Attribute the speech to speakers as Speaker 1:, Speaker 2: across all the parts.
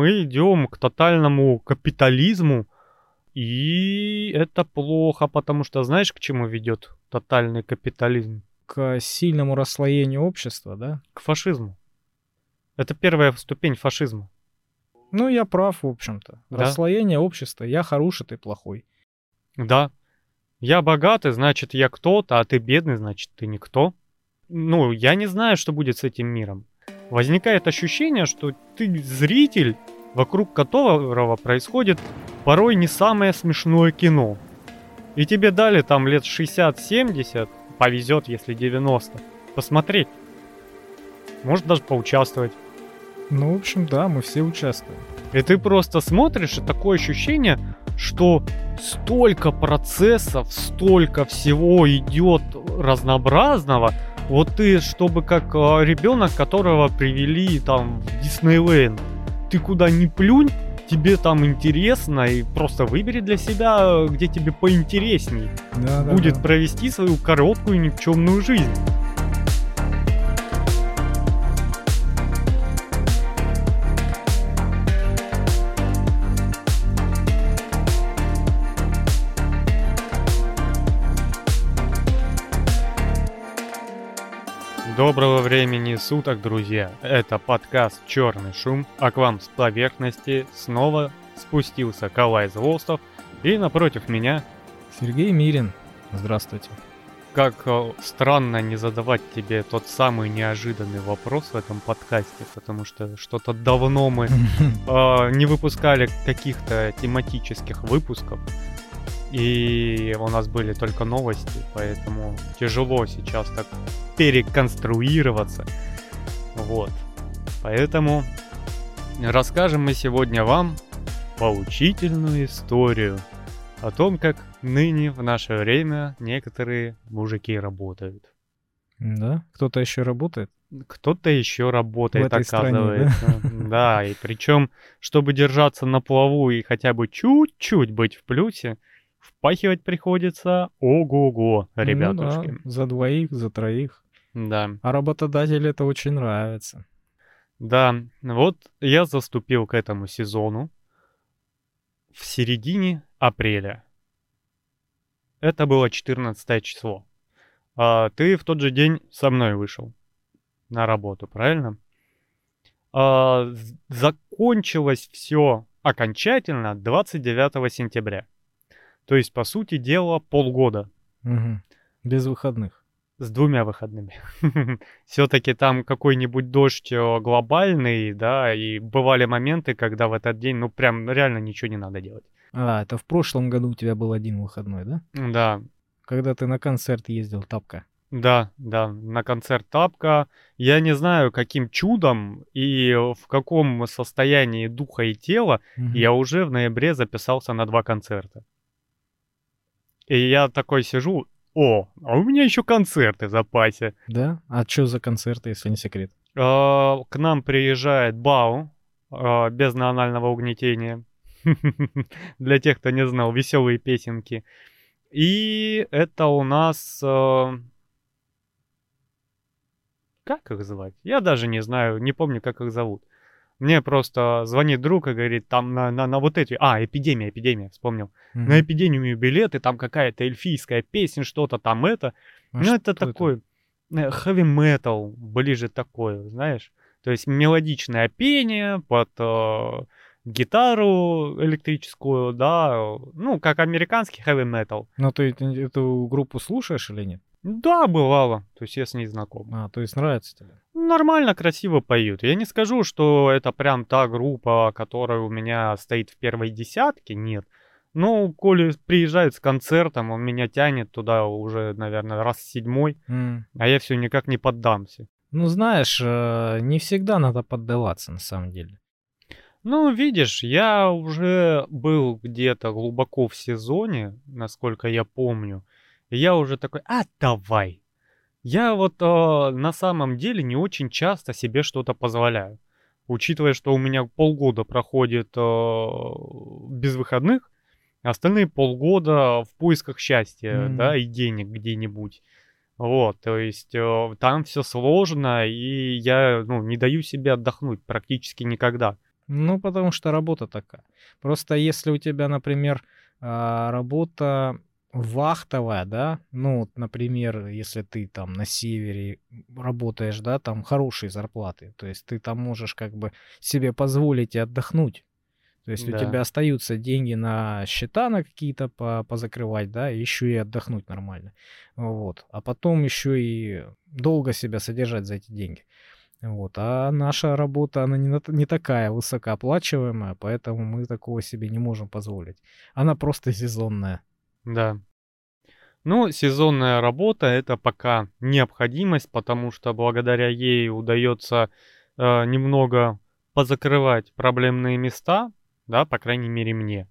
Speaker 1: мы идем к тотальному капитализму, и это плохо, потому что знаешь, к чему ведет тотальный капитализм?
Speaker 2: К сильному расслоению общества, да?
Speaker 1: К фашизму. Это первая ступень фашизма.
Speaker 2: Ну, я прав, в общем-то.
Speaker 1: Да.
Speaker 2: Расслоение общества. Я хороший, ты плохой.
Speaker 1: Да. Я богатый, значит, я кто-то, а ты бедный, значит, ты никто. Ну, я не знаю, что будет с этим миром. Возникает ощущение, что ты зритель, вокруг которого происходит порой не самое смешное кино. И тебе дали там лет 60-70, повезет, если 90, посмотреть. Может даже поучаствовать.
Speaker 2: Ну, в общем, да, мы все участвуем.
Speaker 1: И ты просто смотришь, и такое ощущение, что столько процессов, столько всего идет разнообразного. Вот ты, чтобы как э, ребенок, которого привели там в Диснейленд, ты куда ни плюнь, тебе там интересно, и просто выбери для себя, где тебе поинтересней
Speaker 2: Да, да,
Speaker 1: будет
Speaker 2: да.
Speaker 1: провести свою короткую никчемную жизнь. Доброго времени суток, друзья! Это подкаст «Черный шум», а к вам с поверхности снова спустился Калай Злостов, и напротив меня
Speaker 2: Сергей Мирин. Здравствуйте.
Speaker 1: Как э, странно не задавать тебе тот самый неожиданный вопрос в этом подкасте, потому что что-то давно мы э, не выпускали каких-то тематических выпусков, и у нас были только новости, поэтому тяжело сейчас так переконструироваться. Вот. Поэтому расскажем мы сегодня вам поучительную историю о том, как ныне в наше время некоторые мужики работают.
Speaker 2: Да? Кто-то еще работает?
Speaker 1: Кто-то еще работает,
Speaker 2: В этой стране, да?
Speaker 1: оказывается. Да, и причем, чтобы держаться на плаву и хотя бы чуть-чуть быть в плюсе, впахивать приходится ого-го,
Speaker 2: Ну
Speaker 1: ребятушки.
Speaker 2: да, за двоих, за троих.
Speaker 1: Да,
Speaker 2: А работодателю это очень нравится.
Speaker 1: да, вот я заступил к этому сезону в середине апреля. Это было 14 число. А ты в тот же день со мной вышел на работу, правильно? А, закончилось все окончательно 29 сентября. То есть, по сути дела, полгода
Speaker 2: Мгм. Без выходных.
Speaker 1: с двумя выходными. Все-таки там какой-нибудь дождь э, глобальный, да, и бывали моменты, когда в этот день, ну, прям реально ничего не надо делать.
Speaker 2: А, это в прошлом году у тебя был один выходной, да?
Speaker 1: Да,
Speaker 2: Когда ты на концерт ездил, тапка.
Speaker 1: Да, да, на концерт Тапка. Я не знаю, каким чудом и в каком состоянии духа и тела
Speaker 2: Мгм.
Speaker 1: я уже в ноябре записался на два концерта. И я такой сижу, о, а у меня еще концерты в запасе.
Speaker 2: Да? А что за концерты, если не секрет?
Speaker 1: А, К нам приезжает Бау, а, без анального угнетения. Для тех, кто не знал, веселые песенки. И это у нас... э, Как их звать? Я даже не знаю, не помню, как их зовут. Мне просто звонит друг и говорит, там на, на, на вот эти... А, эпидемия, эпидемия, вспомнил.
Speaker 2: Мгм.
Speaker 1: На эпидемию билеты, там какая-то эльфийская песня, что-то там это.
Speaker 2: А
Speaker 1: Ну, это такой хэви метал, ближе такое, знаешь. То есть мелодичное пение под э, гитару электрическую, да, ну, как американский хэви метал.
Speaker 2: Ну, ты эт- эту группу слушаешь или нет?
Speaker 1: Да, бывало, то есть я с ней знаком.
Speaker 2: А, то есть нравится тебе?
Speaker 1: Нормально, красиво поют. Я не скажу, что это прям та группа, которая у меня стоит в первой десятке, нет. Ну, коли приезжает с концертом, он меня тянет туда уже, наверное, раз седьмой,
Speaker 2: М.
Speaker 1: а я все никак не поддамся.
Speaker 2: Ну, знаешь, э, не всегда надо поддаваться, на самом деле.
Speaker 1: Ну, видишь, я уже был где-то глубоко в сезоне, насколько я помню. И я уже такой, а давай. Я вот э, на самом деле не очень часто себе что-то позволяю. Учитывая, что у меня полгода проходит э, без выходных, остальные полгода в поисках счастья,
Speaker 2: М.
Speaker 1: да, и денег где-нибудь. Вот, то есть э, там все сложно, и я, ну, не даю себе отдохнуть практически никогда.
Speaker 2: Ну, потому что работа такая. Просто если у тебя, например, работа вахтовая, да, ну, вот, например, если ты там на севере работаешь, да, там хорошие зарплаты, то есть ты там можешь как бы себе позволить и отдохнуть. То есть да. у тебя остаются деньги на счета на какие-то по позакрывать, да, еще и отдохнуть нормально. Вот. А потом еще и долго себя содержать за эти деньги. Вот. А наша работа, она не, не такая высокооплачиваемая, поэтому мы такого себе не можем позволить. Она просто сезонная.
Speaker 1: Да. Ну, сезонная работа это пока необходимость, потому что благодаря ей удается э, немного позакрывать проблемные места, да, по крайней мере мне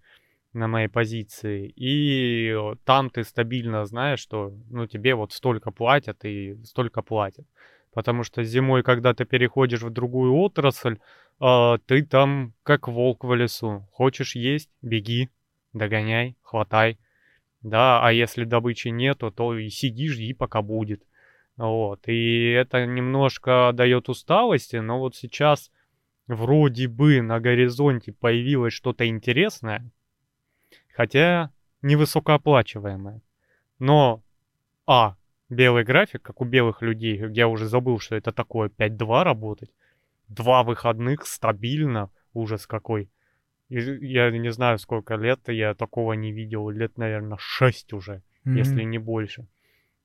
Speaker 1: на моей позиции. И там ты стабильно знаешь, что ну, тебе вот столько платят и столько платят. Потому что зимой, когда ты переходишь в другую отрасль, э, ты там как волк в лесу. Хочешь есть, беги, догоняй, хватай. Да, а если добычи нету, то и сиди, жди, пока будет. Вот. И это немножко дает усталости, но вот сейчас вроде бы на горизонте появилось что-то интересное, хотя невысокооплачиваемое. Но, а, белый график, как у белых людей, я уже забыл, что это такое, 5-2 работать. Два выходных стабильно, ужас какой. Я не знаю, сколько лет я такого не видел, лет, наверное, 6 уже, mm-hmm. если не больше.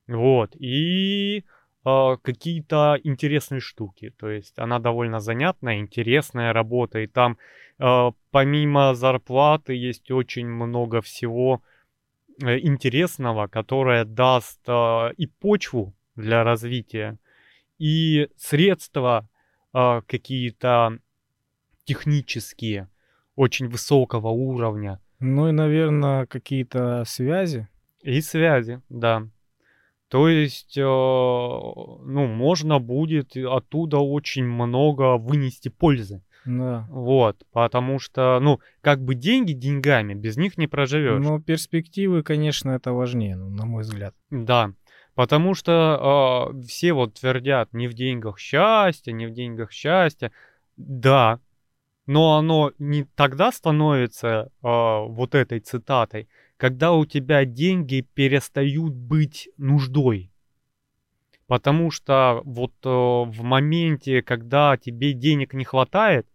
Speaker 1: Вот, и э, какие-то интересные штуки, то есть она довольно занятная, интересная работа, и там э, помимо зарплаты есть очень много всего, Э, интересного, которое даст э, и почву для развития, и средства э, какие-то технические, очень высокого уровня.
Speaker 2: Ну и, наверное, какие-то связи.
Speaker 1: И связи, да. То есть, э, ну, можно будет оттуда очень много вынести пользы.
Speaker 2: Да.
Speaker 1: Вот, потому что, ну, как бы деньги деньгами, без них не проживешь.
Speaker 2: Но перспективы, конечно, это важнее, ну, на мой взгляд.
Speaker 1: Да, потому что э, все вот твердят, не в деньгах счастье, не в деньгах счастье. Да, но оно не тогда становится э, вот этой цитатой, когда у тебя деньги перестают быть нуждой. Потому что вот э, в моменте, когда тебе денег не хватает,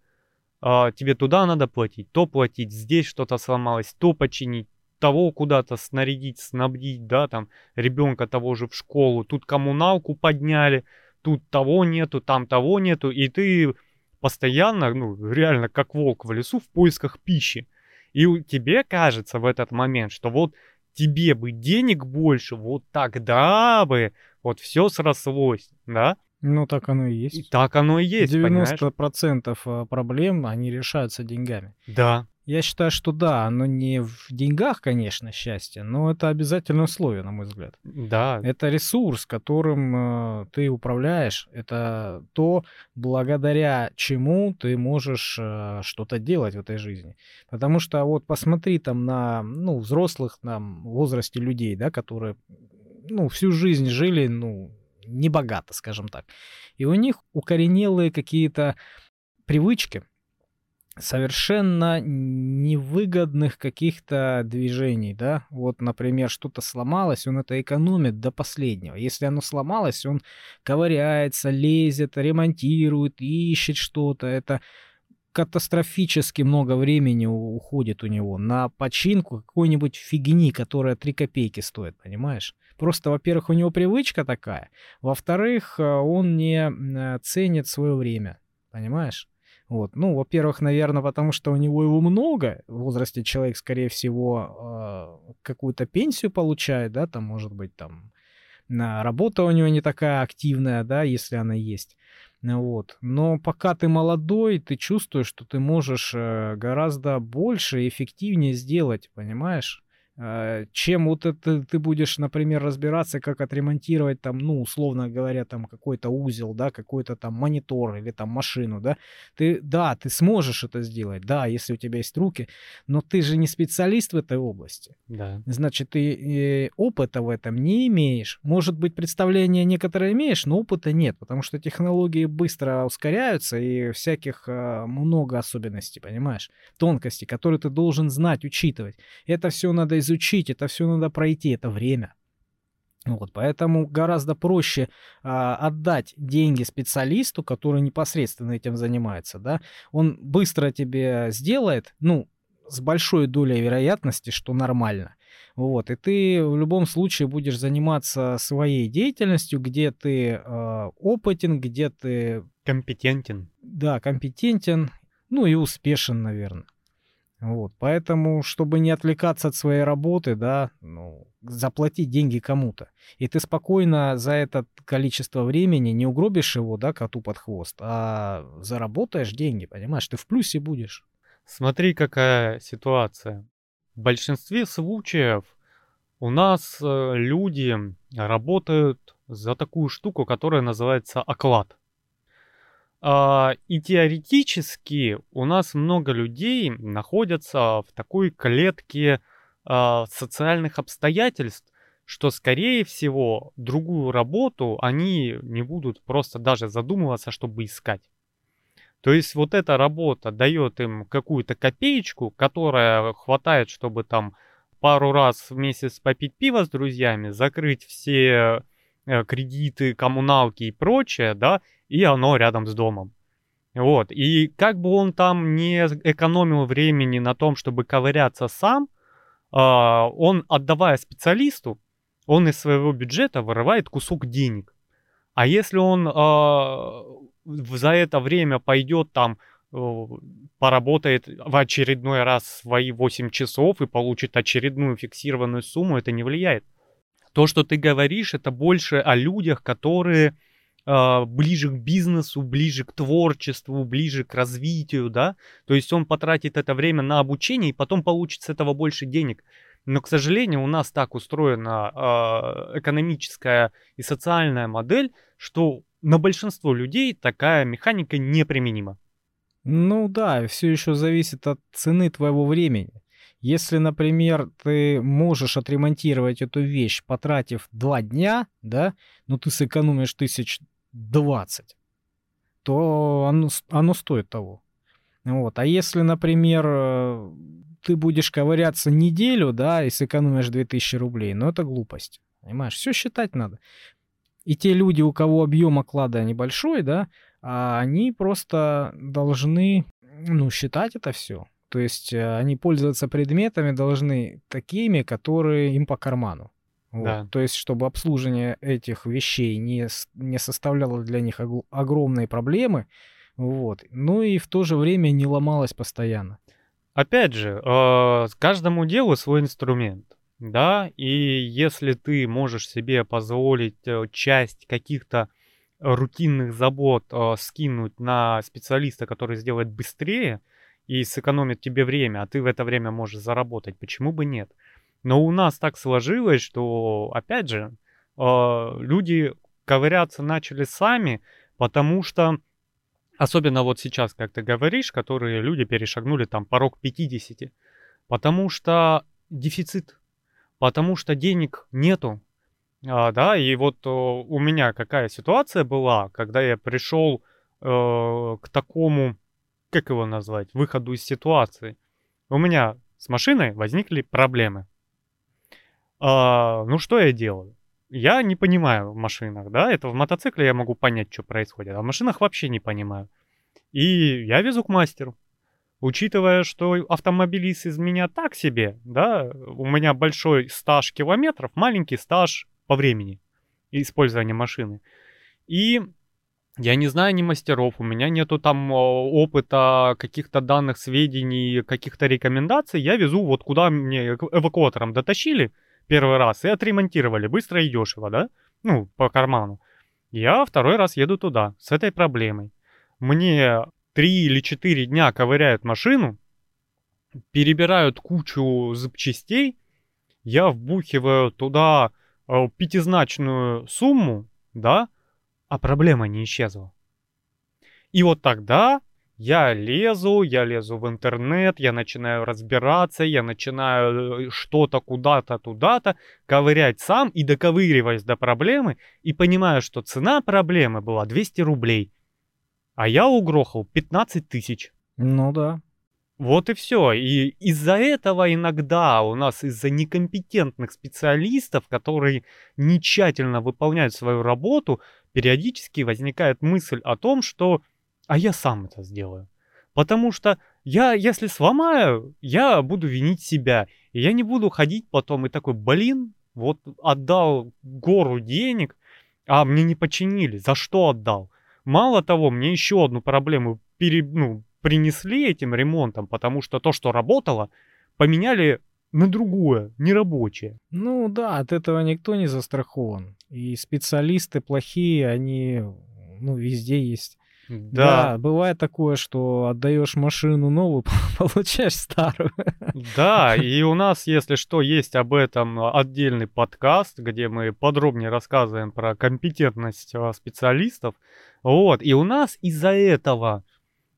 Speaker 1: а, тебе туда надо платить, то платить, здесь что-то сломалось, то починить, того куда-то снарядить, снабдить, да, там, ребенка того же в школу, тут коммуналку подняли, тут того нету, там того нету, и ты постоянно, ну, реально как волк в лесу в поисках пищи. И тебе кажется в этот момент, что вот тебе бы денег больше, вот тогда бы вот все срослось, да?
Speaker 2: Ну, так оно и есть. И
Speaker 1: так оно и есть, 90%
Speaker 2: понимаешь? Э, проблем, они решаются деньгами.
Speaker 1: Да.
Speaker 2: Я считаю, что да, оно не в деньгах, конечно, счастье, но это обязательное условие, на мой взгляд.
Speaker 1: Да.
Speaker 2: Это ресурс, которым э, ты управляешь. Это то, благодаря чему ты можешь э, что-то делать в этой жизни. Потому что вот посмотри там на ну, взрослых там, возрасте людей, да, которые ну, всю жизнь жили, ну, небогато, скажем так. И у них укоренелые какие-то привычки, совершенно невыгодных каких-то движений, да, вот, например, что-то сломалось, он это экономит до последнего. Если оно сломалось, он ковыряется, лезет, ремонтирует, ищет что-то. Это катастрофически много времени уходит у него на починку какой-нибудь фигни, которая 3 копейки стоит, понимаешь? Просто, во-первых, у него привычка такая, во-вторых, э, он не э, ценит свое время, понимаешь? Вот. Ну, во-первых, наверное, потому что у него его много. В возрасте человек, скорее всего, э, какую-то пенсию получает, да, там, может быть, там, работа у него не такая активная, да, если она есть. Вот. Но пока ты молодой, ты чувствуешь, что ты можешь гораздо больше и эффективнее сделать, понимаешь? Э, чем вот это ты будешь, например, разбираться, как отремонтировать там, ну, условно говоря, там какой-то узел, да, какой-то там монитор или там машину, да, ты, да, ты сможешь это сделать, да, если у тебя есть руки, но ты же не специалист в этой области.
Speaker 1: Да.
Speaker 2: Значит, ты э, опыта в этом не имеешь. Может быть, представление некоторое имеешь, но опыта нет, потому что технологии быстро ускоряются и всяких э, много особенностей, понимаешь, тонкостей, которые ты должен знать, учитывать. Это все надо изучать изучить, это все надо пройти, это время. Вот, поэтому гораздо проще а, отдать деньги специалисту, который непосредственно этим занимается, да, он быстро тебе сделает, ну, с большой долей вероятности, что нормально. Вот, и ты в любом случае будешь заниматься своей деятельностью, где ты э, опытен, где ты...
Speaker 1: Компетентен.
Speaker 2: Да, компетентен, ну и успешен, наверное. Вот, поэтому, чтобы не отвлекаться от своей работы, да, ну, заплатить деньги кому-то. И ты спокойно за это количество времени не угробишь его, да, коту под хвост, а заработаешь деньги, понимаешь, ты в плюсе будешь.
Speaker 1: Смотри, какая ситуация. В большинстве случаев у нас э, люди работают за такую штуку, которая называется оклад. А, и теоретически у нас много людей находятся в такой клетке а, социальных обстоятельств, что, скорее всего, другую работу они не будут просто даже задумываться, чтобы искать. То есть вот эта работа дает им какую-то копеечку, которая хватает, чтобы там пару раз в месяц попить пиво с друзьями, закрыть все э, кредиты, коммуналки и прочее, да, и оно рядом с домом. Вот, и как бы он там не экономил времени на том, чтобы ковыряться сам, а, он, отдавая специалисту, он из своего бюджета вырывает кусок денег. А если он а, за это время пойдет там, поработает в очередной раз свои 8 часов и получит очередную фиксированную сумму, это не влияет. То, что ты говоришь, это больше о людях, которые э, ближе к бизнесу, ближе к творчеству, ближе к развитию, да, то есть он потратит это время на обучение и потом получит с этого больше денег. Но, к сожалению, у нас так устроена э, экономическая и социальная модель, что на большинство людей такая механика неприменима.
Speaker 2: Ну да, все еще зависит от цены твоего времени. Если, например, ты можешь отремонтировать эту вещь, потратив два дня, да, но ты сэкономишь тысяч двадцать, то оно, оно стоит того. Вот. А если, например, э, ты будешь ковыряться неделю, да, и сэкономишь 2000 рублей, ну это глупость. Понимаешь, все считать надо. И те люди, у кого объем оклада небольшой, да, а они просто должны, ну, считать это все. То есть э, они пользоваться предметами должны такими, которые им по карману. Вот. Да. То есть, чтобы обслуживание этих вещей не, не составляло для них огромные проблемы, вот. Ну и в то же время не ломалось постоянно.
Speaker 1: Опять же, э, каждому делу свой инструмент, да, и если ты можешь себе позволить э, часть каких-то рутинных забот э, скинуть на специалиста, который сделает быстрее, и сэкономит тебе время, а ты в это время можешь заработать, почему бы нет? Но у нас так сложилось, что, опять же, э, люди ковыряться начали сами, потому что, особенно вот сейчас, как ты говоришь, которые люди перешагнули там порог 50, потому что дефицит, потому что денег нету, а, да, и вот у меня какая ситуация была, когда я пришел э, к такому как его назвать, выходу из ситуации. У меня с машиной возникли проблемы. А, ну что я делаю? Я не понимаю в машинах, да, это в мотоцикле я могу понять, что происходит, а в машинах вообще не понимаю. И я везу к мастеру. Учитывая, что автомобилист из меня так себе, да, у меня большой стаж километров, маленький стаж по времени использования машины. И я не знаю ни мастеров, у меня нету там опыта, каких-то данных, сведений, каких-то рекомендаций. Я везу вот куда мне эвакуатором дотащили первый раз и отремонтировали быстро и дешево, да? Ну, по карману. Я второй раз еду туда с этой проблемой. Мне три или четыре дня ковыряют машину, перебирают кучу запчастей, я вбухиваю туда э, пятизначную сумму, да, а проблема не исчезла. И вот тогда я лезу, я лезу в интернет, я начинаю разбираться, я начинаю э, что-то куда-то, туда-то ковырять сам и доковыриваясь до проблемы и понимаю, что цена проблемы была 200 рублей, а я угрохал 15 тысяч.
Speaker 2: Ну да.
Speaker 1: Вот и все. И из-за этого иногда у нас из-за некомпетентных специалистов, которые не тщательно выполняют свою работу, периодически возникает мысль о том, что а я сам это сделаю. Потому что я, если сломаю, я буду винить себя. И я не буду ходить потом и такой, блин, вот отдал гору денег, а мне не починили. За что отдал? Мало того, мне еще одну проблему пере, ну, принесли этим ремонтом, потому что то, что работало, поменяли на другое, нерабочее.
Speaker 2: Ну да, от этого никто не застрахован. И специалисты плохие, они ну, везде есть.
Speaker 1: Да.
Speaker 2: Да, бывает такое, что отдаешь машину новую, получаешь старую.
Speaker 1: Да, и у нас, если что, есть об этом отдельный подкаст, где мы подробнее рассказываем про компетентность а, специалистов. Вот, и у нас из-за этого,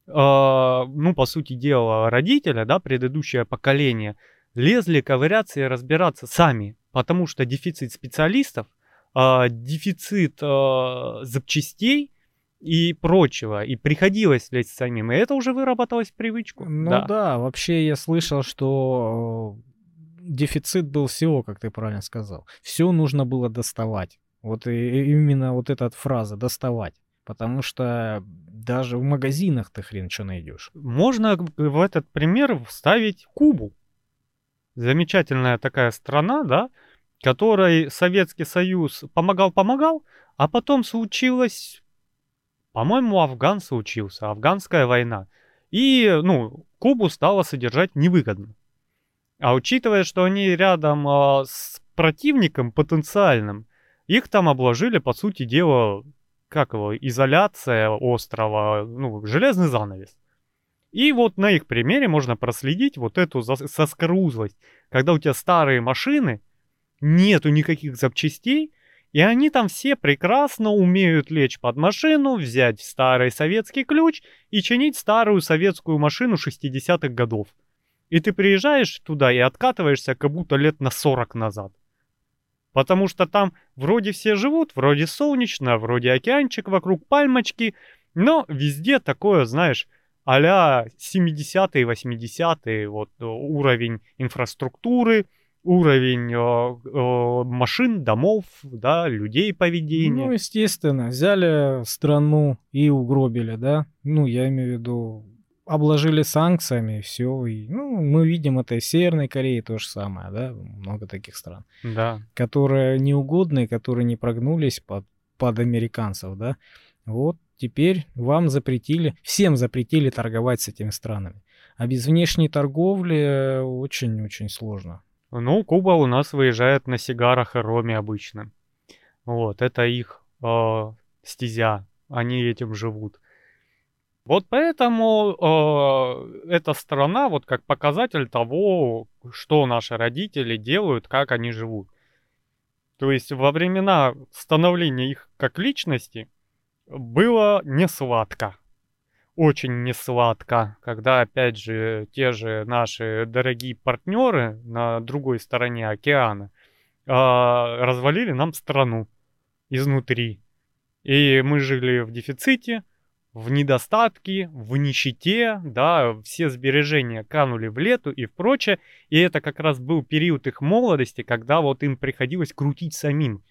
Speaker 1: э, ну, по сути дела, родителя, да, предыдущее поколение, лезли ковыряться и разбираться сами, потому что дефицит специалистов, э, дефицит э, запчастей, и прочего, и приходилось лезть самим, и это уже выработалось в привычку.
Speaker 2: Ну да. да, вообще я слышал, что дефицит был всего, как ты правильно сказал. Все нужно было доставать. Вот и именно вот эта фраза «доставать». Потому что даже в магазинах ты хрен что найдешь.
Speaker 1: Можно в этот пример вставить Кубу. Замечательная такая страна, да, которой Советский Союз помогал-помогал, а потом случилось по-моему, афганцы учился, афганская война. И, ну, Кубу стало содержать невыгодно. А учитывая, что они рядом э, с противником потенциальным, их там обложили, по сути дела, как его, изоляция острова, ну, железный занавес. И вот на их примере можно проследить вот эту соскорузлость, когда у тебя старые машины, нету никаких запчастей, и они там все прекрасно умеют лечь под машину, взять старый советский ключ и чинить старую советскую машину 60-х годов. И ты приезжаешь туда и откатываешься как будто лет на 40 назад. Потому что там вроде все живут, вроде солнечно, вроде океанчик вокруг пальмочки, но везде такое, знаешь, а-ля 70-е, 80-е, вот уровень инфраструктуры – уровень э, машин, домов, да, людей поведения.
Speaker 2: Ну, естественно, взяли страну и угробили, да. Ну, я имею в виду, обложили санкциями, все. И, ну, мы видим это и в Северной Корее то же самое, да, много таких стран.
Speaker 1: Да.
Speaker 2: Которые неугодные, которые не прогнулись под, под американцев, да. Вот теперь вам запретили, всем запретили торговать с этими странами. А без внешней торговли очень-очень сложно.
Speaker 1: Ну, Куба у нас выезжает на сигарах и роме обычно. Вот, это их э, стезя, они этим живут. Вот поэтому э, эта страна вот как показатель того, что наши родители делают, как они живут. То есть во времена становления их как личности было не сладко очень несладко, когда, опять же, те же наши дорогие партнеры на другой стороне океана э, развалили нам страну изнутри. И мы жили в дефиците, в недостатке, в нищете, да, все сбережения канули в лету и в прочее. И это как раз был период их молодости, когда вот им приходилось крутить самим.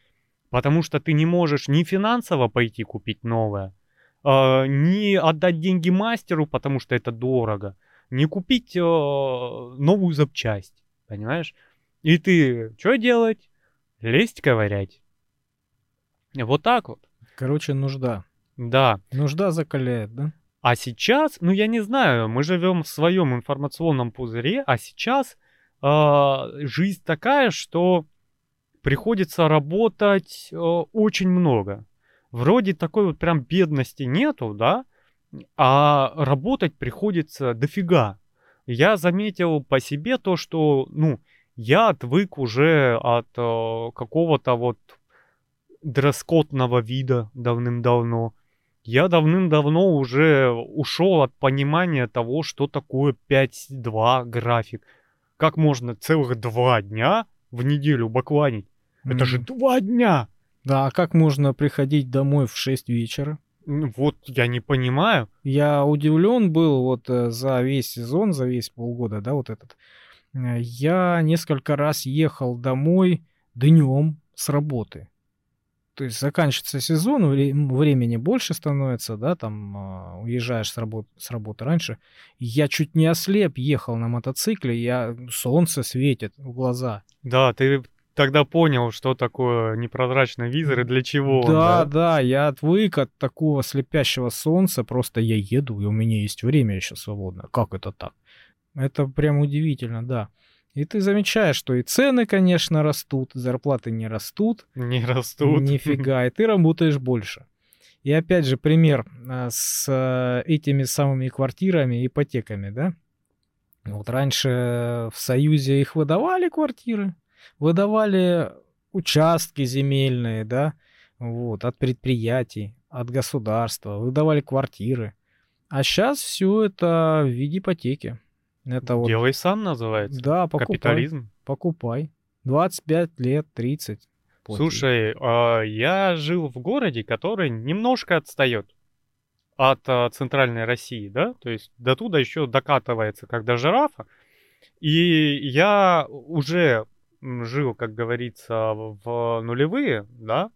Speaker 1: Потому что ты не можешь ни финансово пойти купить новое, не отдать деньги мастеру, потому что это дорого, не купить э, новую запчасть, понимаешь? И ты что делать? Лезть ковырять. Вот так вот.
Speaker 2: Короче, нужда.
Speaker 1: Да.
Speaker 2: Нужда закаляет, да?
Speaker 1: А сейчас, ну я не знаю, мы живем в своем информационном пузыре, а сейчас э, жизнь такая, что приходится работать э, очень много вроде такой вот прям бедности нету, да, а работать приходится дофига. Я заметил по себе то, что, ну, я отвык уже от э, какого-то вот дресс-кодного вида давным-давно. Я давным-давно уже ушел от понимания того, что такое 5-2 график. Как можно целых два дня в неделю бакланить? Это же два дня!
Speaker 2: Да, а как можно приходить домой в 6 вечера?
Speaker 1: Вот я не понимаю.
Speaker 2: Я удивлен был вот э, за весь сезон, за весь полгода, да, вот этот. Э, я несколько раз ехал домой днем с работы. То есть заканчивается сезон, времени больше становится, да, там э, уезжаешь с, работы, с работы раньше. Я чуть не ослеп, ехал на мотоцикле, я солнце светит в глаза.
Speaker 1: Да, ты тогда понял, что такое непрозрачный визор и для чего.
Speaker 2: Да, да, да, я отвык от такого слепящего солнца, просто я еду, и у меня есть время еще свободное. Как это так? Это прям удивительно, да. И ты замечаешь, что и цены, конечно, растут, зарплаты не растут.
Speaker 1: Не растут.
Speaker 2: Нифига, и ты работаешь больше. И опять же пример а, с э, этими самыми квартирами, ипотеками, да? Вот раньше в Союзе их выдавали квартиры, выдавали участки земельные, да, вот, от предприятий, от государства, выдавали квартиры. А сейчас все это в виде ипотеки.
Speaker 1: Это вот... Делай сам называется.
Speaker 2: Да, покупай.
Speaker 1: Капитализм.
Speaker 2: Покупай. 25 лет, 30.
Speaker 1: Плати. Слушай, э, я жил в городе, который немножко отстает от э, центральной России, да, то есть до туда еще докатывается, как до жирафа. И я уже жил, как говорится, в нулевые, да,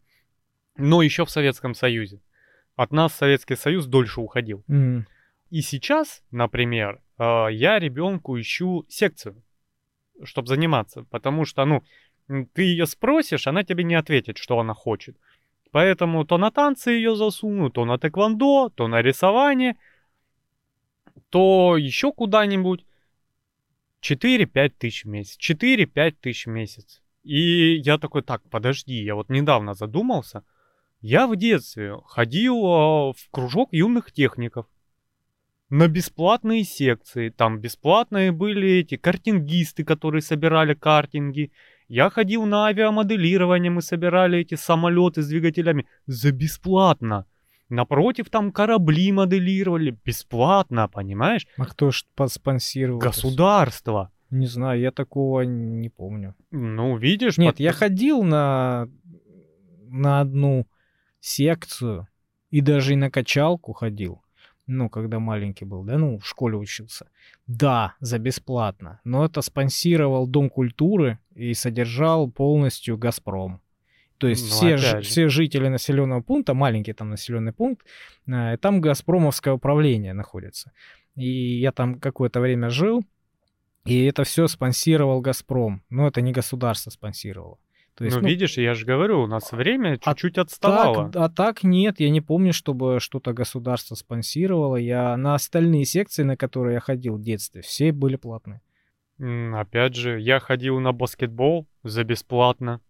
Speaker 1: но еще в Советском Союзе. От нас Советский Союз дольше уходил.
Speaker 2: Mm.
Speaker 1: И сейчас, например, а, я ребенку ищу секцию, чтобы заниматься, потому что, ну, ты ее спросишь, она тебе не ответит, что она хочет. Поэтому то на танцы ее засуну, то на тэквондо, то на рисование, то еще куда-нибудь. 4-5 тысяч в месяц. 4-5 тысяч в месяц. И я такой, так, подожди, я вот недавно задумался. Я в детстве ходил а, в кружок юных техников на бесплатные секции. Там бесплатные были эти картингисты, которые собирали картинги. Я ходил на авиамоделирование, мы собирали эти самолеты с двигателями за бесплатно. Напротив, там корабли моделировали бесплатно, понимаешь?
Speaker 2: А кто ж спонсировал?
Speaker 1: Государство.
Speaker 2: Не знаю, я такого не помню.
Speaker 1: Ну, видишь?
Speaker 2: Нет, под... я ходил на, на одну секцию и даже и на качалку ходил ну, когда маленький был, да, ну, в школе учился. Да, за бесплатно, но это спонсировал Дом культуры и содержал полностью «Газпром». То есть ну, все, ж, все жители населенного пункта, маленький там населенный пункт, э, там «Газпромовское управление» находится. И я там какое-то время жил, и это все спонсировал «Газпром». Но это не государство спонсировало.
Speaker 1: То есть, ну, ну, видишь, я же говорю, у нас время а чуть-чуть отставало.
Speaker 2: Так, а так нет, я не помню, чтобы что-то государство спонсировало. Я на остальные секции, на которые я ходил в детстве, все были платные.
Speaker 1: Опять же, я ходил на баскетбол за бесплатно.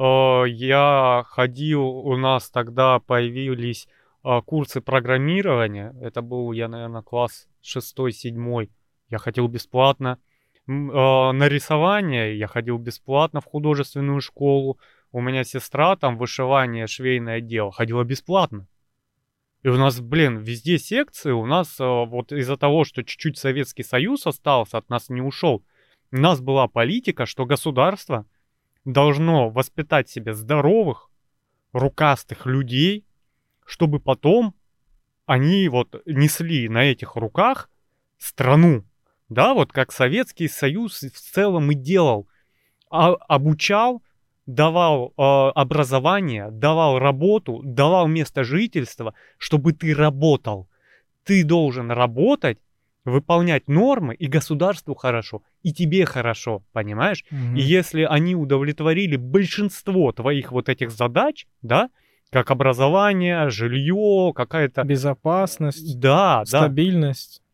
Speaker 1: Э, я ходил, у нас тогда появились э, курсы программирования. Это был, я, наверное, класс 6-7. Я ходил бесплатно. А, на рисование я ходил бесплатно в художественную школу. У меня сестра там вышивание, швейное дело ходила бесплатно. И у нас, блин, везде секции, у нас вот из-за того, что чуть-чуть Советский Союз остался, от нас не ушел, у нас была политика, что государство должно воспитать себе здоровых, рукастых людей, чтобы потом они вот несли на этих руках страну, да, вот как Советский Союз в целом и делал. А, обучал, давал э, образование, давал работу, давал место жительства, чтобы ты работал. Ты должен работать, выполнять нормы, и государству хорошо, и тебе хорошо, понимаешь? Угу. И если они удовлетворили большинство твоих вот этих задач, да, как образование, жилье, какая-то...
Speaker 2: Безопасность.
Speaker 1: Да,
Speaker 2: стабильность.
Speaker 1: Да,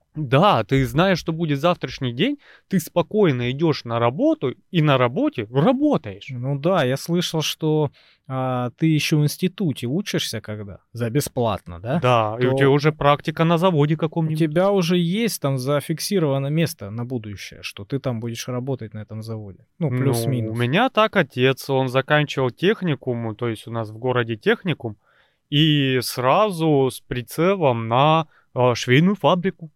Speaker 1: ты знаешь, что будет завтрашний день, ты спокойно идешь на работу и на работе работаешь.
Speaker 2: Ну да, я слышал, что а, ты еще в институте учишься когда? За бесплатно, да?
Speaker 1: Да, и у
Speaker 2: То-
Speaker 1: тебя уже практика на заводе
Speaker 2: У
Speaker 1: каком-нибудь.
Speaker 2: тебя уже есть там зафиксировано место на будущее, что ты там будешь работать на этом заводе. Ну,
Speaker 1: Ну,
Speaker 2: плюс-минус.
Speaker 1: у меня так отец, он заканчивал техникум, то есть у нас в городе техникум, и сразу с прицелом на а, швейную фабрику.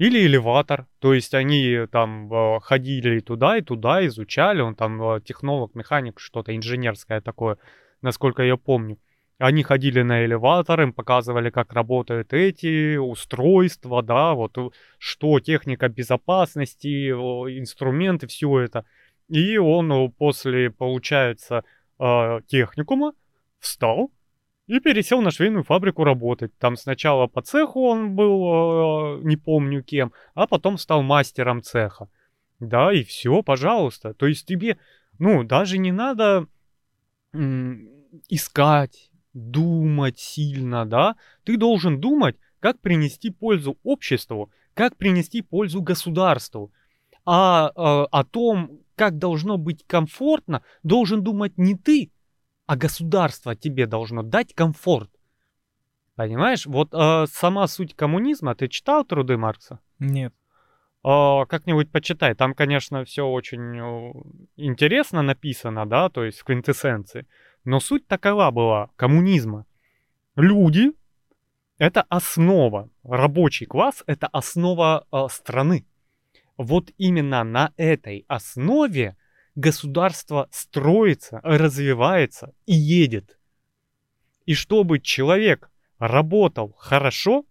Speaker 1: Или элеватор. То есть они там а, ходили туда и туда, изучали. Он там а, технолог, механик, что-то инженерское такое, насколько я помню. Они ходили на элеватор, им показывали, как работают эти устройства, да, вот э, что техника безопасности, инструменты, все это. И он э, после, получается, э, техникума встал и пересел на швейную фабрику работать. Там сначала по цеху он был, э, не помню кем, а потом стал мастером цеха. Да, и все, пожалуйста. То есть тебе, ну, даже не надо искать, думать сильно, да. Ты должен думать, как принести пользу обществу, как принести пользу государству. А э, о том, как должно быть комфортно, должен думать не ты, а государство тебе должно дать комфорт. Понимаешь? Вот э, сама суть коммунизма, ты читал труды Маркса?
Speaker 2: Нет.
Speaker 1: А, как-нибудь почитай. Там, конечно, все очень э, интересно написано, да, то есть в квинтэссенции. Но суть такова была коммунизма. Люди — это основа, рабочий класс — это основа э, страны. Вот именно на этой основе государство строится, развивается и едет. И чтобы человек работал хорошо,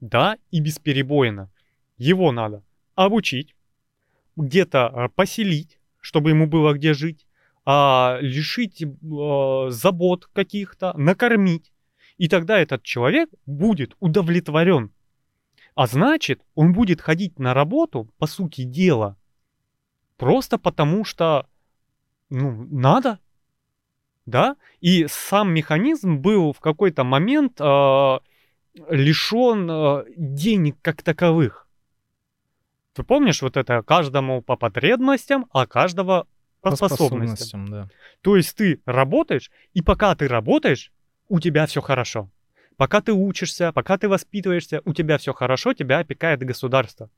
Speaker 1: да, и бесперебойно, его надо обучить, где-то а, поселить, чтобы ему было где жить, а, лишить а, забот каких-то, накормить. И тогда этот человек будет удовлетворен. А значит, он будет ходить на работу, по сути дела, просто потому что, ну, надо. Да? И сам механизм был в какой-то момент а, лишен а, денег как таковых. Ты помнишь вот это каждому по потребностям, а каждого по, способностям.
Speaker 2: да.
Speaker 1: То есть ты работаешь, и пока ты работаешь, у тебя все хорошо. Пока ты учишься, пока ты воспитываешься, у тебя все хорошо, тебя опекает государство.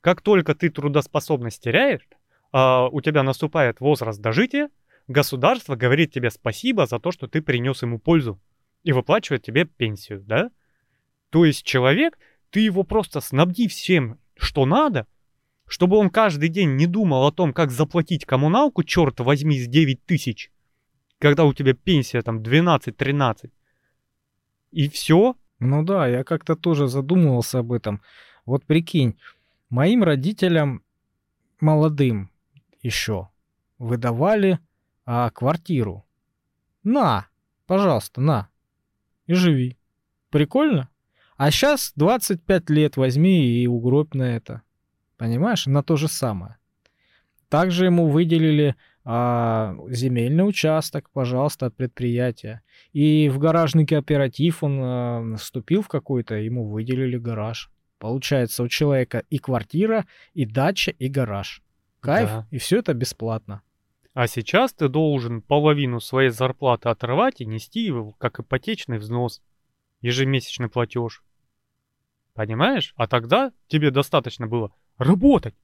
Speaker 1: Как только ты трудоспособность теряешь, а, у тебя наступает возраст дожития, государство говорит тебе спасибо за то, что ты принес ему пользу и выплачивает тебе пенсию, да? То есть человек, ты его просто снабди всем, что надо, чтобы он каждый день не думал о том, как заплатить коммуналку, черт возьми, с 9 тысяч, когда у тебя пенсия там 12-13. И все.
Speaker 2: Ну да, я как-то тоже задумывался об этом. Вот прикинь, моим родителям молодым еще выдавали а, квартиру. На, пожалуйста, на. И живи. Прикольно? А сейчас 25 лет возьми и угробь на это. Понимаешь? На то же самое. Также ему выделили а, земельный участок, пожалуйста, от предприятия. И в гаражный кооператив он а, вступил в какой-то, ему выделили гараж. Получается, у человека и квартира, и дача, и гараж. Кайф,
Speaker 1: Да.
Speaker 2: и все это бесплатно.
Speaker 1: А сейчас ты должен половину своей зарплаты отрывать и нести его как ипотечный взнос, ежемесячный платеж. Понимаешь? А тогда тебе достаточно было работать.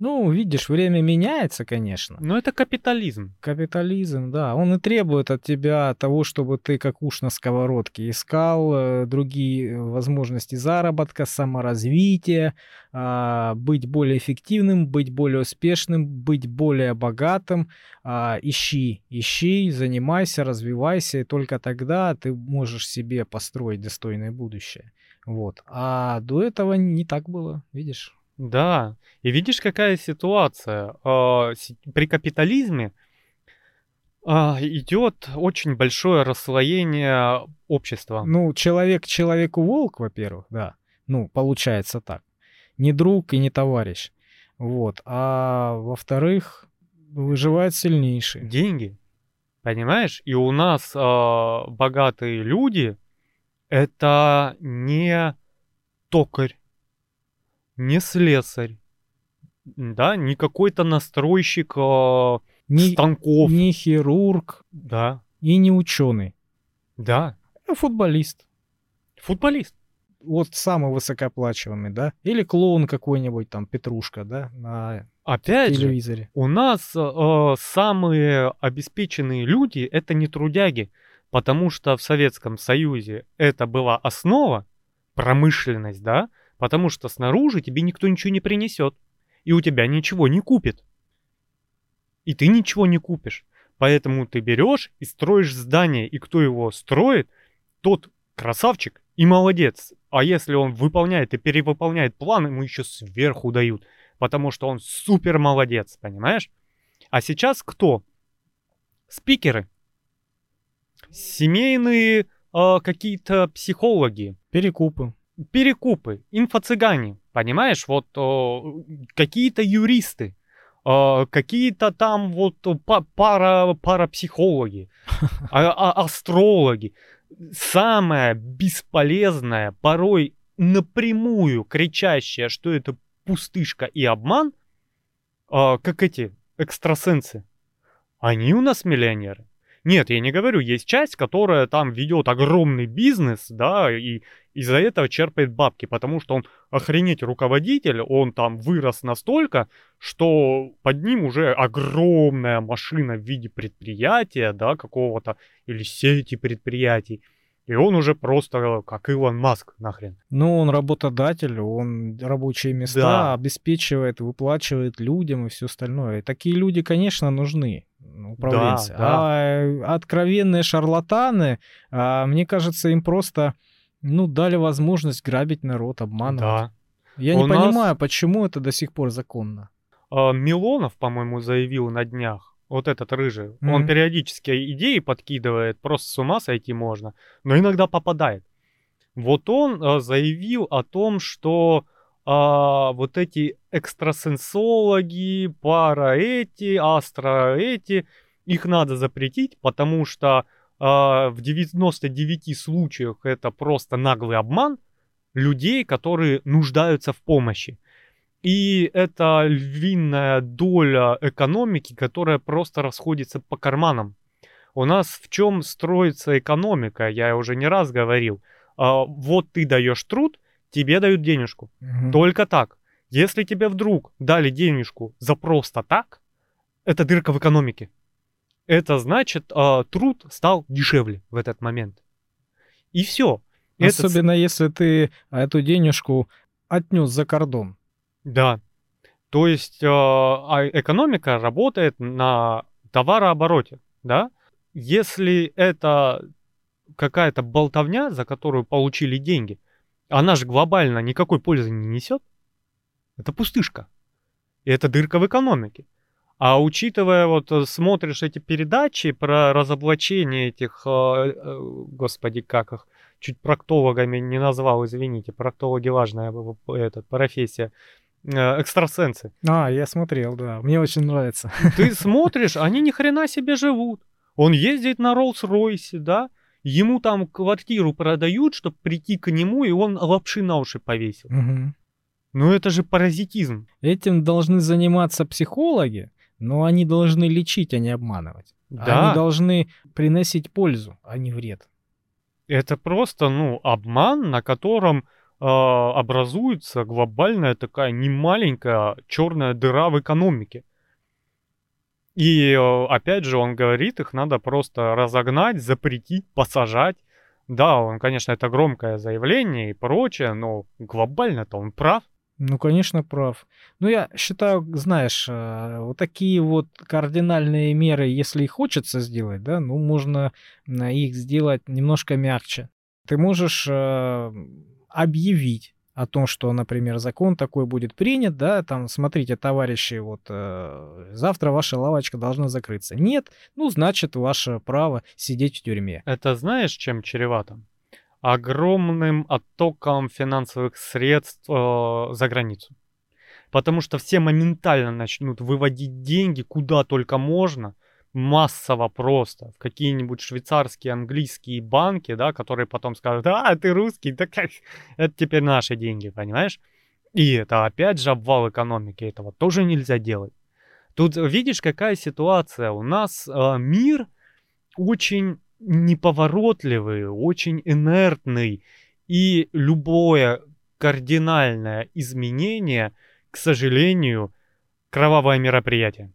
Speaker 2: Ну, видишь, время меняется, конечно.
Speaker 1: Но это капитализм.
Speaker 2: Капитализм, да, он и требует от тебя того, чтобы ты как уж на сковородке искал э, другие возможности заработка, саморазвития, а, быть более эффективным, быть более успешным, быть более богатым. А, ищи, ищи, занимайся, развивайся, и только тогда ты можешь себе построить достойное будущее. Вот. А до этого не так было, видишь?
Speaker 1: Да. И видишь, какая ситуация. А, При капитализме а, идет очень большое расслоение общества.
Speaker 2: Ну, человек человеку волк, во-первых, да. Ну, получается так. Не друг и не товарищ. Вот. А во-вторых, выживает сильнейший.
Speaker 1: деньги. Понимаешь? И у нас а, богатые люди это не токарь, не слесарь, да, не какой-то настройщик э,
Speaker 2: Не,
Speaker 1: станков,
Speaker 2: не хирург
Speaker 1: да,
Speaker 2: и не ученый.
Speaker 1: да,
Speaker 2: А футболист.
Speaker 1: футболист.
Speaker 2: Вот самый высокооплачиваемый, да? Или клоун какой-нибудь, там, Петрушка, да, на
Speaker 1: Опять же,
Speaker 2: телевизоре.
Speaker 1: у нас э, самые обеспеченные люди это не трудяги, потому что в Советском Союзе это была основа, промышленность, да, потому что снаружи тебе никто ничего не принесет, и у тебя ничего не купит. И ты ничего не купишь. Поэтому ты берешь и строишь здание, и кто его строит, тот красавчик и молодец. А если он выполняет и перевыполняет план, ему еще сверху дают, потому что он супер молодец, понимаешь? А сейчас кто? Спикеры. Семейные э, какие-то психологи,
Speaker 2: Перекупы.
Speaker 1: Перекупы, инфо-цыгане, понимаешь? Вот о, какие-то юристы, э, какие-то там вот па- пара, парапсихологи, а- а- астрологи. Самое бесполезное, порой напрямую кричащее, что это пустышка и обман, а, как эти экстрасенсы, они у нас миллионеры. Нет, я не говорю, есть часть, которая там ведет огромный бизнес, да, и из-за этого черпает бабки, потому что он охренеть руководитель, он там вырос настолько, что под ним уже огромная машина в виде предприятия, да, какого-то, или сети предприятий, и он уже просто как Илон Маск нахрен.
Speaker 2: Ну, он работодатель, он рабочие места
Speaker 1: Да.
Speaker 2: обеспечивает, выплачивает людям и все остальное. И такие люди, конечно, нужны ну, управленцы.
Speaker 1: да.
Speaker 2: А откровенные шарлатаны, а, мне кажется, им просто ну, дали возможность грабить народ, обманывать.
Speaker 1: Да.
Speaker 2: Я
Speaker 1: У
Speaker 2: не
Speaker 1: нас-
Speaker 2: понимаю, почему это до сих пор законно.
Speaker 1: А, Милонов, по-моему, заявил на днях, вот этот рыжий, он
Speaker 2: Мгм.
Speaker 1: периодически идеи подкидывает, просто с ума сойти можно, но иногда попадает. Вот он а, заявил о том, что а, вот эти экстрасенсологи, пара эти, астро эти, их надо запретить, потому что в 99 случаях это просто наглый обман людей, которые нуждаются в помощи. И это львиная доля экономики, которая просто расходится по карманам. У нас в чем строится экономика, я уже не раз говорил. А, Вот ты даешь труд, тебе дают денежку.
Speaker 2: Мгм.
Speaker 1: Только так. Если тебе вдруг дали денежку за просто так, это дырка в экономике. Это значит, а, труд стал дешевле в этот момент. И все.
Speaker 2: Особенно если ты эту денежку отнес за кордон.
Speaker 1: Да. То есть э, а экономика работает на товарообороте, да? Если это какая-то болтовня, за которую получили деньги, она же глобально никакой пользы не несет, это пустышка. И это дырка в экономике. А учитывая, вот э, смотришь эти передачи про разоблачение этих, э, э, господи, как их, чуть проктологами не назвал, извините, проктологи важная эта, профессия, экстрасенсы.
Speaker 2: А, я смотрел, да. Мне очень нравится.
Speaker 1: Ты смотришь, они ни хрена себе живут. Он ездит на Роллс-Ройсе, да? Ему там квартиру продают, чтобы прийти к нему, и он лапши на уши повесил.
Speaker 2: Мгм.
Speaker 1: Ну это же паразитизм.
Speaker 2: Этим должны заниматься психологи, но они должны лечить, а не обманывать.
Speaker 1: Да,
Speaker 2: Они должны приносить пользу, а не вред.
Speaker 1: это просто, ну, обман, на котором э, образуется глобальная такая немаленькая черная дыра в экономике. И э, опять же, он говорит, их надо просто разогнать, запретить, посажать. Да, он, конечно, это громкое заявление и прочее, но глобально-то он прав.
Speaker 2: Ну, конечно, прав. Ну, я считаю, знаешь, э, вот такие вот кардинальные меры, если и хочется сделать, да, ну, можно их сделать немножко мягче. Ты можешь э, объявить о том, что, например, закон такой будет принят, да, там, смотрите, товарищи, вот э, завтра ваша лавочка должна закрыться. Нет, ну, значит, ваше право сидеть в тюрьме.
Speaker 1: Это знаешь, чем чревато? Огромным оттоком финансовых средств э, за границу. Потому что все моментально начнут выводить деньги куда только можно, массово просто, в какие-нибудь швейцарские, английские банки, да, которые потом скажут, а, ты русский, да это теперь наши деньги, понимаешь? И это опять же обвал экономики, этого тоже нельзя делать. Тут видишь, какая ситуация. У нас э, мир очень неповоротливый, очень инертный, и любое кардинальное изменение, к сожалению, кровавое мероприятие.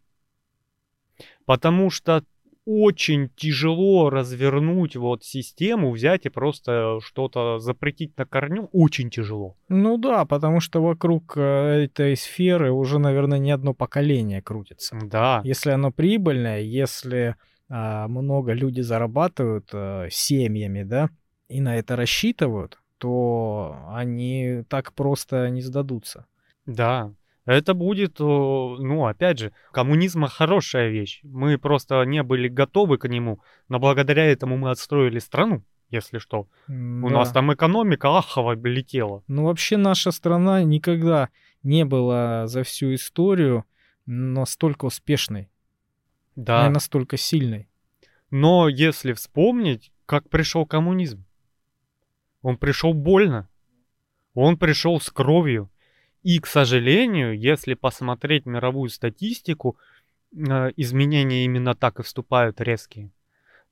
Speaker 1: Потому что очень тяжело развернуть вот систему, взять и просто что-то запретить на корню, очень тяжело.
Speaker 2: Ну да, потому что вокруг э, этой сферы уже, наверное, не одно поколение крутится.
Speaker 1: Да.
Speaker 2: Если оно прибыльное, если много люди зарабатывают а, семьями, да, и на это рассчитывают, то они так просто не сдадутся.
Speaker 1: Да. Это будет, ну, опять же, коммунизм хорошая вещь. Мы просто не были готовы к нему, но благодаря этому мы отстроили страну, если что. Да. У нас там экономика ахово летела.
Speaker 2: Ну, вообще наша страна никогда не была за всю историю настолько успешной. Да. И настолько сильной.
Speaker 1: Но если вспомнить, как пришел коммунизм, он пришел больно. Он пришел с кровью. И, к сожалению, если посмотреть мировую статистику, э, изменения именно так и вступают резкие.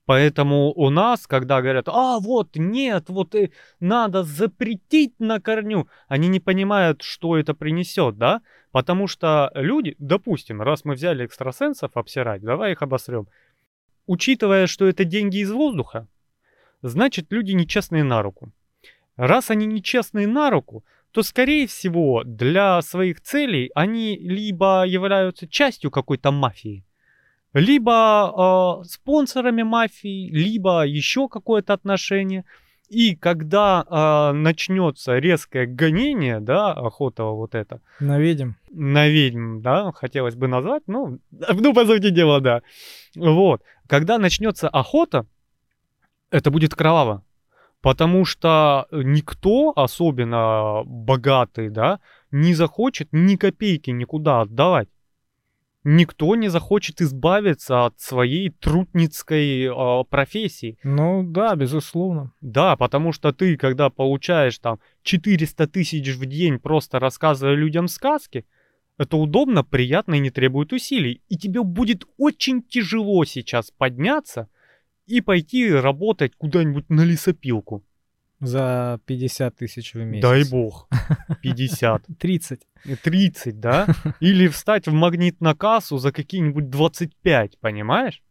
Speaker 1: Поэтому у нас, когда говорят, а вот нет, вот и надо запретить на корню, они не понимают, что это принесет, да? Потому что люди, допустим, раз мы взяли экстрасенсов обсирать, давай их обосрем. Учитывая, что это деньги из воздуха, значит люди нечестные на руку. Раз они нечестные на руку, то, скорее всего, для своих целей они либо являются частью какой-то мафии, либо э, спонсорами мафии, либо еще какое-то отношение. И когда э, начнется резкое гонение, да, охота вот это.
Speaker 2: На ведьм.
Speaker 1: На ведьм, да, хотелось бы назвать, ну, ну, по сути дела, да. Вот. Когда начнется охота, это будет кроваво. Потому что никто, особенно богатый, да, не захочет ни копейки никуда отдавать. Никто не захочет избавиться от своей трутницкой э, профессии.
Speaker 2: Ну да, безусловно.
Speaker 1: Да, потому что ты, когда получаешь там 400 тысяч в день, просто рассказывая людям сказки, это удобно, приятно и не требует усилий. И тебе будет очень тяжело сейчас подняться и пойти работать куда-нибудь на лесопилку.
Speaker 2: За 50 тысяч в месяц.
Speaker 1: Дай бог. 50.
Speaker 2: 30.
Speaker 1: 30, да? Или встать в магнит на кассу за какие-нибудь 25, понимаешь?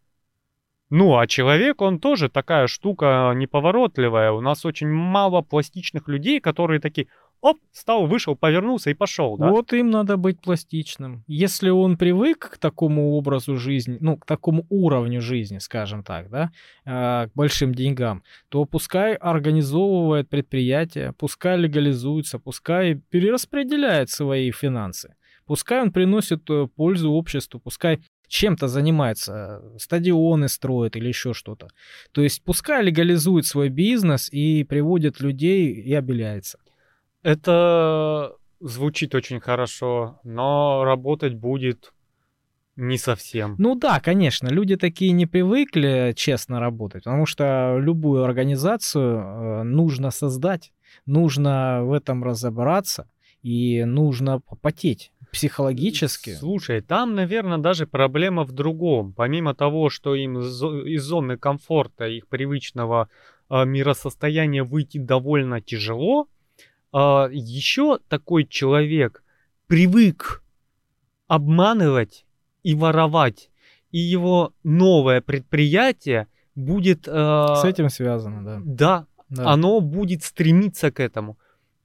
Speaker 1: Ну, а человек, он тоже такая штука неповоротливая. У нас очень мало пластичных людей, которые такие, оп, встал, вышел, повернулся и пошел, да?
Speaker 2: Вот им надо быть пластичным. Если он привык к такому образу жизни, ну, к такому уровню жизни, скажем так, да, э, к большим деньгам, то пускай организовывает предприятие, пускай легализуется, пускай перераспределяет свои финансы. Пускай он приносит э, пользу обществу, пускай чем-то занимается, стадионы строит или еще что-то. То есть пускай легализует свой бизнес и приводит людей и обеляется.
Speaker 1: Это звучит очень хорошо, но работать будет не совсем.
Speaker 2: Ну да, конечно, люди такие не привыкли честно работать, потому что любую организацию э, нужно создать, нужно в этом разобраться и нужно попотеть психологически.
Speaker 1: Слушай, там, наверное, даже проблема в другом. Помимо того, что им из зоны комфорта, их привычного э, миросостояния выйти довольно тяжело, а, еще такой человек привык обманывать и воровать, и его новое предприятие будет...
Speaker 2: Э, С этим связано, да.
Speaker 1: Да, да, оно будет стремиться к этому,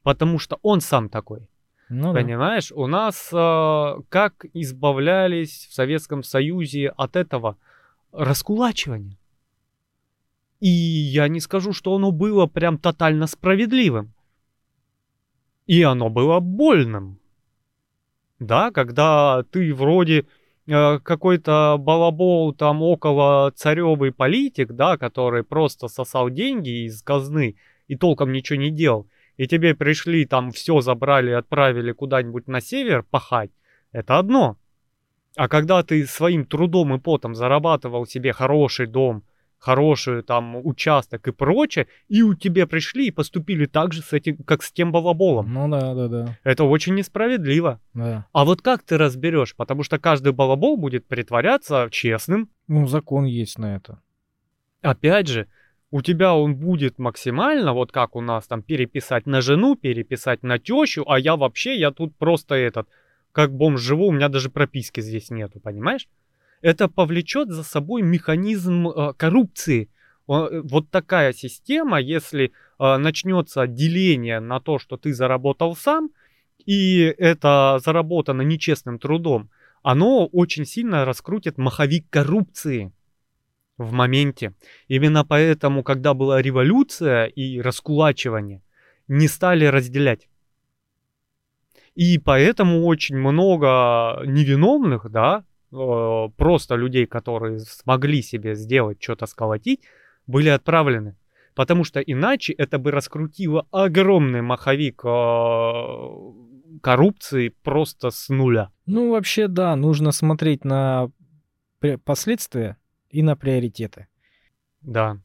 Speaker 1: потому что он сам такой. Ну, Понимаешь, да. у нас э, как избавлялись в Советском Союзе от этого раскулачивания. И я не скажу, что оно было прям тотально справедливым. И оно было больным. Да, когда ты вроде э, какой-то балабол там около царевый политик, да, который просто сосал деньги из казны и толком ничего не делал, и тебе пришли там все забрали, отправили куда-нибудь на север пахать, это одно. А когда ты своим трудом и потом зарабатывал себе хороший дом, хороший там участок и прочее, и у тебя пришли и поступили так же с этим, как с тем балаболом.
Speaker 2: Ну да, да, да.
Speaker 1: Это очень несправедливо.
Speaker 2: да.
Speaker 1: А вот как ты разберешь? Потому что каждый балабол будет притворяться честным.
Speaker 2: Ну, закон есть на это.
Speaker 1: Опять же, у тебя он будет максимально, вот как у нас там, переписать на жену, переписать на тещу, а я вообще, я тут просто этот, как бомж живу, у меня даже прописки здесь нету, понимаешь? Это повлечет за собой механизм э, коррупции. О, Вот такая система, если э, начнется деление на то, что ты заработал сам, и это заработано нечестным трудом, оно очень сильно раскрутит маховик коррупции в моменте. Именно поэтому, когда была революция и раскулачивание, не стали разделять. И поэтому очень много невиновных, да, э, просто людей, которые смогли себе сделать, что-то сколотить, были отправлены. Потому что иначе это бы раскрутило огромный маховик э, коррупции просто с нуля.
Speaker 2: Ну, вообще, да, нужно смотреть на последствия и на приоритеты.
Speaker 1: Да.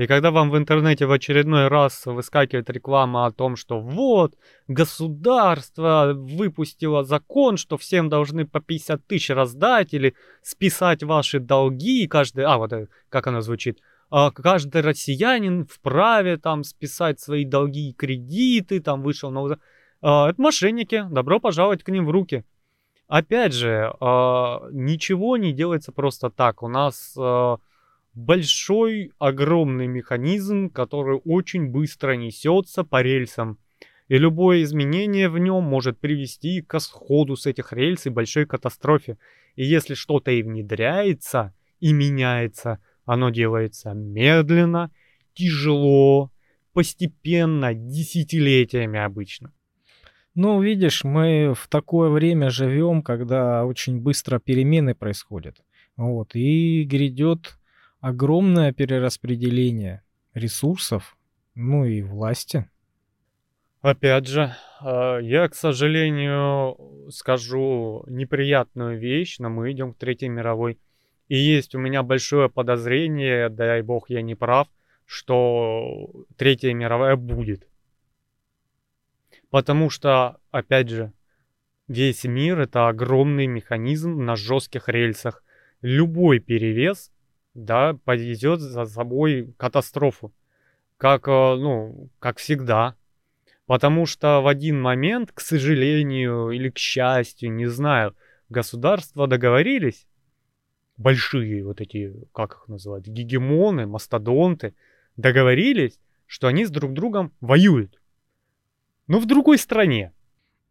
Speaker 1: И когда вам в интернете в очередной раз выскакивает реклама о том, что вот, государство выпустило закон, что всем должны по 50 тысяч раздать или списать ваши долги, каждый, а вот э, как оно звучит, а, каждый россиянин вправе там списать свои долги и кредиты, там вышел на... Это мошенники, добро пожаловать к ним в руки. Опять же, а, ничего не делается просто так. У нас а, большой, огромный механизм, который очень быстро несется по рельсам. И любое изменение в нем может привести к сходу с этих рельс и большой катастрофе. И если что-то и внедряется, и меняется, оно делается медленно, тяжело, постепенно, десятилетиями обычно.
Speaker 2: Ну, видишь, мы в такое время живем, когда очень быстро перемены происходят. Вот, и грядет огромное перераспределение ресурсов, ну и власти.
Speaker 1: Опять же, э, я, к сожалению, скажу неприятную вещь, но мы идем к Третьей мировой. И есть у меня большое подозрение, дай бог я не прав, что Третья мировая будет. Потому что, опять же, весь мир это огромный механизм на жестких рельсах. Любой перевес, да, повезет за собой катастрофу. Как, э, ну, как всегда. Потому что в один момент, к сожалению или к счастью, не знаю, государства договорились, большие вот эти, как их называть, гегемоны, мастодонты, договорились, что они с друг другом воюют. Но в другой стране.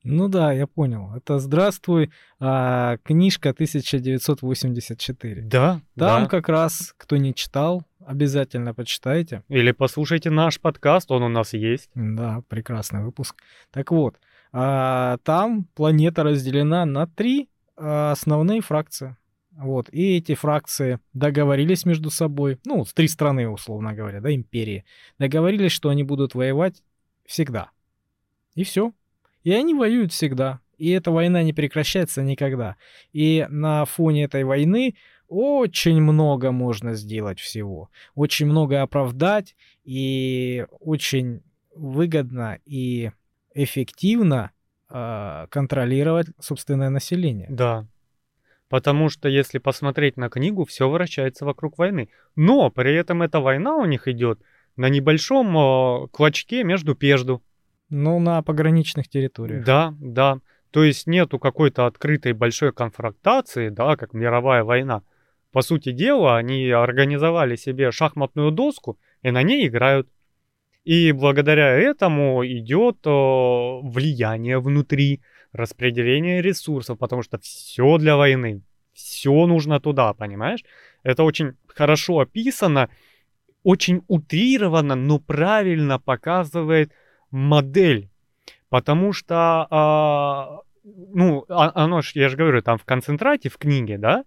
Speaker 2: Ну да, я понял. Это «Здравствуй», а, книжка 1984.
Speaker 1: Да,
Speaker 2: Там
Speaker 1: да.
Speaker 2: как раз, кто не читал, обязательно почитайте.
Speaker 1: Или послушайте наш подкаст, он у нас есть.
Speaker 2: Да, прекрасный выпуск. Так вот, а, там планета разделена на три а, основные фракции. Вот, и эти фракции договорились между собой, ну, с три страны, условно говоря, да, империи, договорились, что они будут воевать всегда. И все. И они воюют всегда. И эта война не прекращается никогда. И на фоне этой войны очень много можно сделать всего. Очень много оправдать. И очень выгодно и эффективно э, контролировать собственное население.
Speaker 1: Да. Потому что если посмотреть на книгу, все вращается вокруг войны. Но при этом эта война у них идет на небольшом э, клочке между пежду.
Speaker 2: Ну, на пограничных территориях.
Speaker 1: Да, да. То есть нету какой-то открытой большой конфронтации, да, как мировая война. По сути дела, они организовали себе шахматную доску и на ней играют. И благодаря этому идет э, влияние внутри, распределение ресурсов, потому что все для войны, все нужно туда, понимаешь? Это очень хорошо описано, очень утрированно, но правильно показывает модель. Потому что, а, ну, а- оно ж, я же говорю, там в концентрате, в книге, да?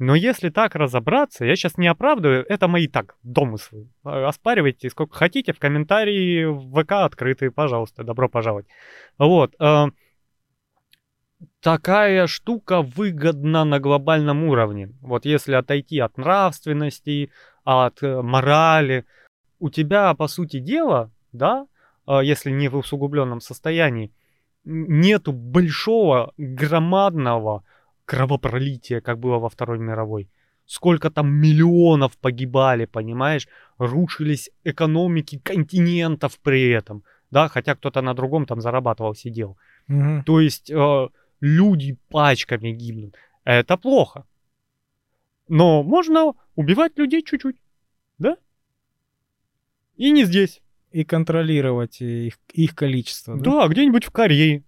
Speaker 1: Но если так разобраться, я сейчас не оправдываю, это мои так домыслы. А, Оспаривайте сколько хотите, в комментарии в ВК открытые, пожалуйста, добро пожаловать. Вот. а, Такая штука выгодна на глобальном уровне. Вот если отойти от нравственности, от э, морали. У тебя, по сути дела, да, если не в усугубленном состоянии, нету большого, громадного кровопролития, как было во Второй мировой. Сколько там миллионов погибали, понимаешь? Рушились экономики континентов при этом. Да, хотя кто-то на другом там зарабатывал, сидел.
Speaker 2: Мгм.
Speaker 1: То есть э, люди пачками гибнут. Это плохо. Но можно убивать людей чуть-чуть. Да? И не здесь.
Speaker 2: И контролировать их, их количество. да?
Speaker 1: Да, где-нибудь в Корее.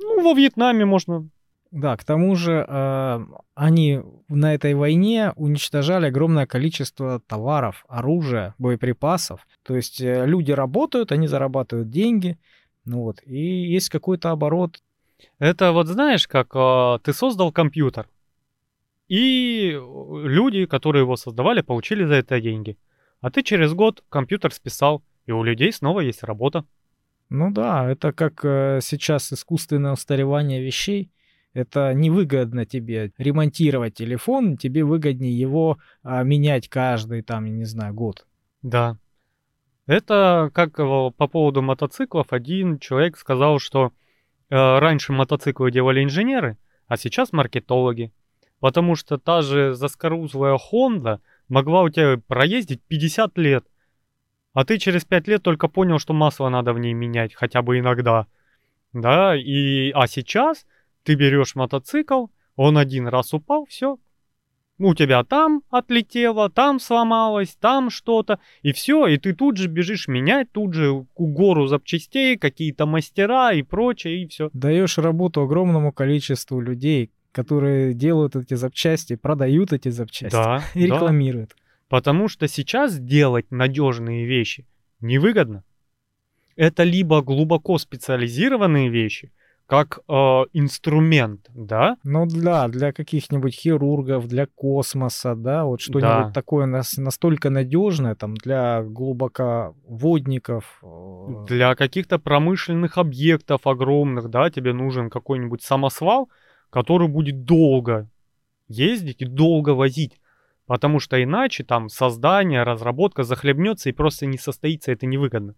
Speaker 1: Ну, во Вьетнаме можно.
Speaker 2: Да, к тому же э, они на этой войне уничтожали огромное количество товаров, оружия, боеприпасов. То есть э, люди работают, они зарабатывают деньги, ну вот, и есть какой-то оборот.
Speaker 1: Это вот знаешь, как э, ты создал компьютер. И люди, которые его создавали, получили за это деньги. А ты через год компьютер списал, и у людей снова есть работа.
Speaker 2: Ну да, это как э, сейчас искусственное устаревание вещей. Это невыгодно тебе ремонтировать телефон, тебе выгоднее его а, менять каждый, там, я не знаю, год.
Speaker 1: Да. Это как э, по поводу мотоциклов. Один человек сказал, что э, раньше мотоциклы делали инженеры, а сейчас маркетологи. Потому что та же заскорузлая Honda могла у тебя проездить 50 лет. А ты через 5 лет только понял, что масло надо в ней менять, хотя бы иногда. Да, и... А сейчас ты берешь мотоцикл, он один раз упал, все. У тебя там отлетело, там сломалось, там что-то, и все, и ты тут же бежишь менять, тут же гору запчастей, какие-то мастера и прочее, и все.
Speaker 2: Даешь работу огромному количеству людей, которые делают эти запчасти, продают эти запчасти
Speaker 1: Да,
Speaker 2: и
Speaker 1: да.
Speaker 2: рекламируют.
Speaker 1: Потому что сейчас делать надежные вещи невыгодно. Это либо глубоко специализированные вещи, как э, инструмент, да?
Speaker 2: Ну да, для каких-нибудь хирургов, для космоса, да, вот что-нибудь
Speaker 1: Да.
Speaker 2: такое нас, настолько надежное, там, для глубоководников. э,
Speaker 1: Для каких-то промышленных объектов огромных, да, тебе нужен какой-нибудь самосвал, который будет долго ездить и долго возить. Потому что иначе там создание, разработка захлебнется и просто не состоится, это невыгодно.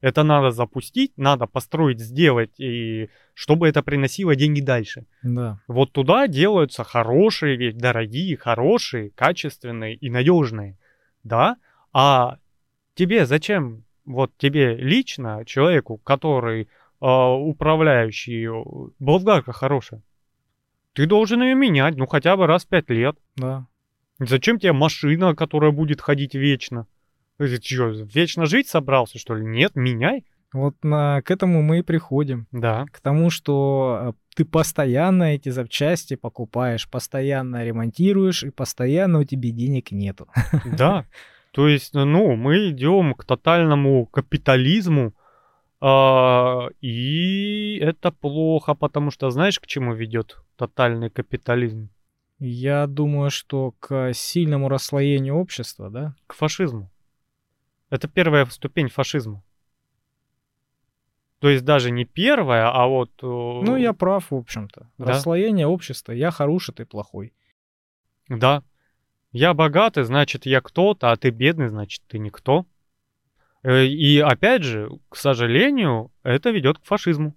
Speaker 1: Это надо запустить, надо построить, сделать, и чтобы это приносило деньги дальше.
Speaker 2: Да.
Speaker 1: Вот туда делаются хорошие, ведь дорогие, хорошие, качественные и надежные. Да? А тебе зачем, вот тебе лично, человеку, который э, управляющий, болгарка хорошая, ты должен ее менять, ну хотя бы раз в пять лет.
Speaker 2: Да.
Speaker 1: Зачем тебе машина, которая будет ходить вечно? Ты что, вечно жить собрался, что ли? Нет, меняй.
Speaker 2: Вот на, к этому мы и приходим.
Speaker 1: Да.
Speaker 2: К тому, что э, ты постоянно эти запчасти покупаешь, постоянно ремонтируешь, и постоянно у тебя денег нету.
Speaker 1: Да. То есть, ну, мы идем к тотальному капитализму, а, и это плохо, потому что знаешь, к чему ведет тотальный капитализм?
Speaker 2: Я думаю, что к сильному расслоению общества, да?
Speaker 1: К фашизму. Это первая ступень фашизма. То есть даже не первая, а вот... э,
Speaker 2: Ну, я прав, в общем-то.
Speaker 1: Да.
Speaker 2: Расслоение общества. Я хороший, ты плохой.
Speaker 1: Да. Я богатый, значит, я кто-то, а ты бедный, значит, ты никто. Э, И опять же, к сожалению, это ведет к фашизму.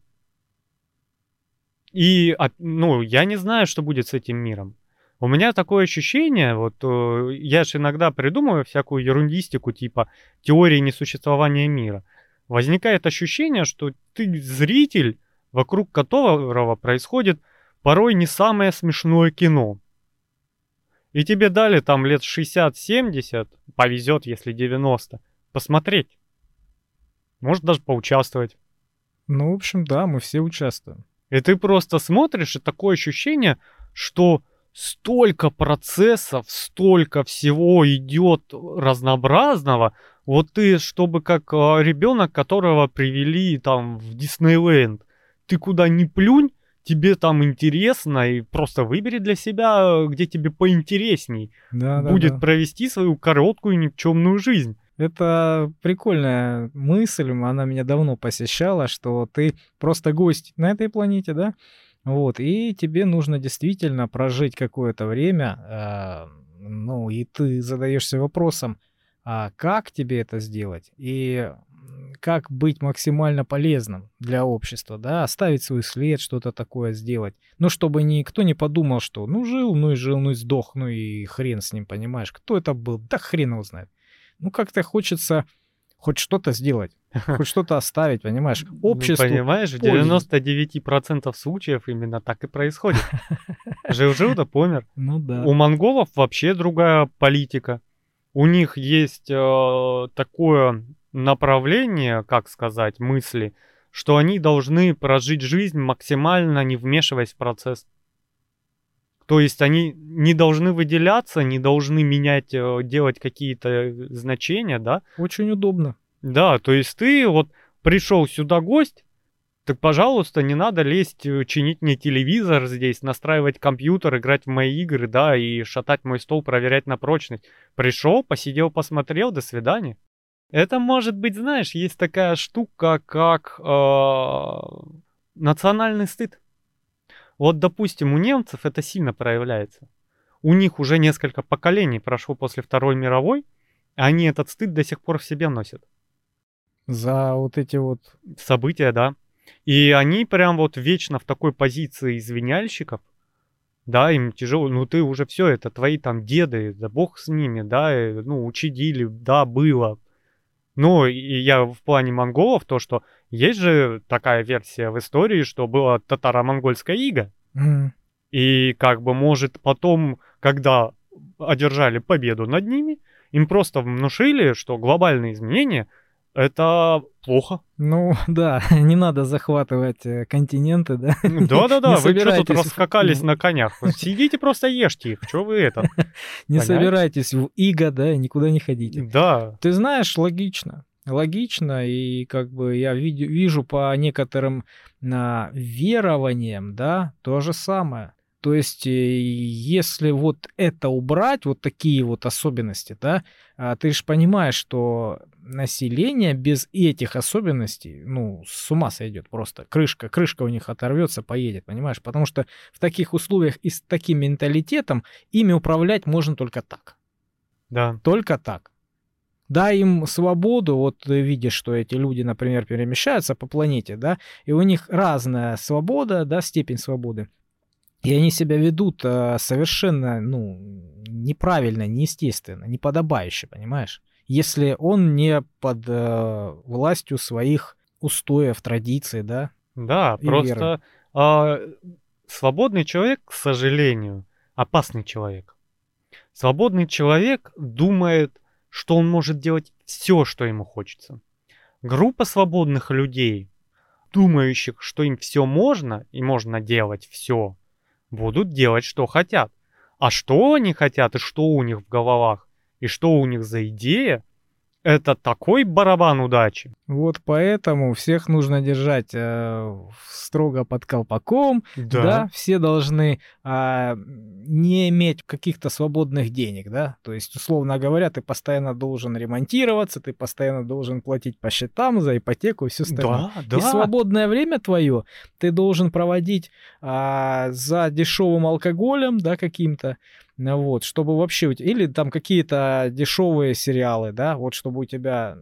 Speaker 1: И, оп- ну, я не знаю, что будет с этим миром. У меня такое ощущение, вот э, я же иногда придумываю всякую ерундистику, типа теории несуществования мира. Возникает ощущение, что ты зритель, вокруг которого происходит порой не самое смешное кино. И тебе дали там лет 60-70, повезет, если 90, посмотреть. Может даже поучаствовать.
Speaker 2: Ну, в общем, да, мы все участвуем.
Speaker 1: И ты просто смотришь, и такое ощущение, что столько процессов, столько всего идет разнообразного. Вот ты, чтобы как ребенок, которого привели там в Диснейленд, ты куда ни плюнь, тебе там интересно, и просто выбери для себя, где тебе поинтересней
Speaker 2: Да, да,
Speaker 1: будет
Speaker 2: да.
Speaker 1: провести свою короткую никчемную жизнь.
Speaker 2: Это прикольная мысль, она меня давно посещала, что ты просто гость на этой планете, да? Вот, и тебе нужно действительно прожить какое-то время, а, ну, и ты задаешься вопросом, а как тебе это сделать и как быть максимально полезным для общества, да, оставить свой след, что-то такое сделать. Ну, чтобы никто не подумал, что ну жил, ну и жил, ну и сдох, ну и хрен с ним, понимаешь, кто это был, да хрен его знает. Ну, как-то хочется хоть что-то сделать, хоть что-то оставить, понимаешь? Общество.
Speaker 1: Ну, понимаешь, в 99% случаев именно так и происходит. Жил-жил, да помер.
Speaker 2: Ну да.
Speaker 1: У монголов вообще другая политика. У них есть э, такое направление, как сказать, мысли, что они должны прожить жизнь максимально не вмешиваясь в процесс. То есть они не должны выделяться, не должны менять, э, делать какие-то значения, да?
Speaker 2: Очень удобно.
Speaker 1: Да, то есть ты вот пришел сюда гость, так, пожалуйста, не надо лезть, э, чинить мне телевизор здесь, настраивать компьютер, играть в мои игры, да, и шатать мой стол, проверять на прочность. Пришел, посидел, посмотрел, до свидания. Это может быть, знаешь, есть такая штука, как э, национальный стыд. Вот, допустим, у немцев это сильно проявляется. У них уже несколько поколений прошло после Второй мировой, и они этот стыд до сих пор в себе носят.
Speaker 2: За вот эти вот...
Speaker 1: События, да. И они прям вот вечно в такой позиции извиняльщиков, да, им тяжело, ну ты уже все, это твои там деды, да бог с ними, да, ну учидили, да, было. Ну, и я в плане монголов, то, что есть же такая версия в истории, что было татаро-монгольская ига.
Speaker 2: М,
Speaker 1: И как бы, может, потом, когда одержали победу над ними, им просто внушили, что глобальные изменения это плохо.
Speaker 2: Ну да, не надо захватывать э, континенты, да?
Speaker 1: Да-да-да, вы что тут
Speaker 2: в-
Speaker 1: раскакались на конях? Сидите просто ешьте их, что вы это?
Speaker 2: Не собирайтесь в иго, да, никуда не ходите.
Speaker 1: Да,
Speaker 2: Ты знаешь, логично. Логично, и как бы я вижу по некоторым а, верованиям, да, то же самое. То есть, э, если вот это убрать, вот такие вот особенности, да, а, ты же понимаешь, что население без этих особенностей, ну, с ума сойдет просто. Крышка, крышка у них оторвется, поедет, понимаешь? Потому что в таких условиях и с таким менталитетом ими управлять можно только так.
Speaker 1: да.
Speaker 2: Только так. Дай им свободу, вот ты видишь, что эти люди, например, перемещаются по планете, да, и у них разная свобода, да, степень свободы. И они себя ведут э, совершенно, ну, неправильно, неестественно, неподобающе, понимаешь? Если он не под э, властью своих устоев, традиций, да?
Speaker 1: Да,
Speaker 2: И
Speaker 1: просто а, свободный человек, к сожалению, опасный человек. Свободный человек думает, что он может делать все, что ему хочется. Группа свободных людей, думающих, что им все можно и можно делать все, будут делать, что хотят. А что они хотят и что у них в головах, и что у них за идея, это такой барабан удачи.
Speaker 2: Вот поэтому всех нужно держать э, строго под колпаком, да, все должны а, не иметь каких-то свободных денег, да, то есть, условно говоря, ты постоянно должен ремонтироваться, ты постоянно должен платить по счетам за ипотеку и все остальное.
Speaker 1: Да, да.
Speaker 2: И свободное время твое ты должен проводить а, за дешевым алкоголем, да, каким-то, вот, чтобы вообще или там какие-то дешевые сериалы, да, вот чтобы у тебя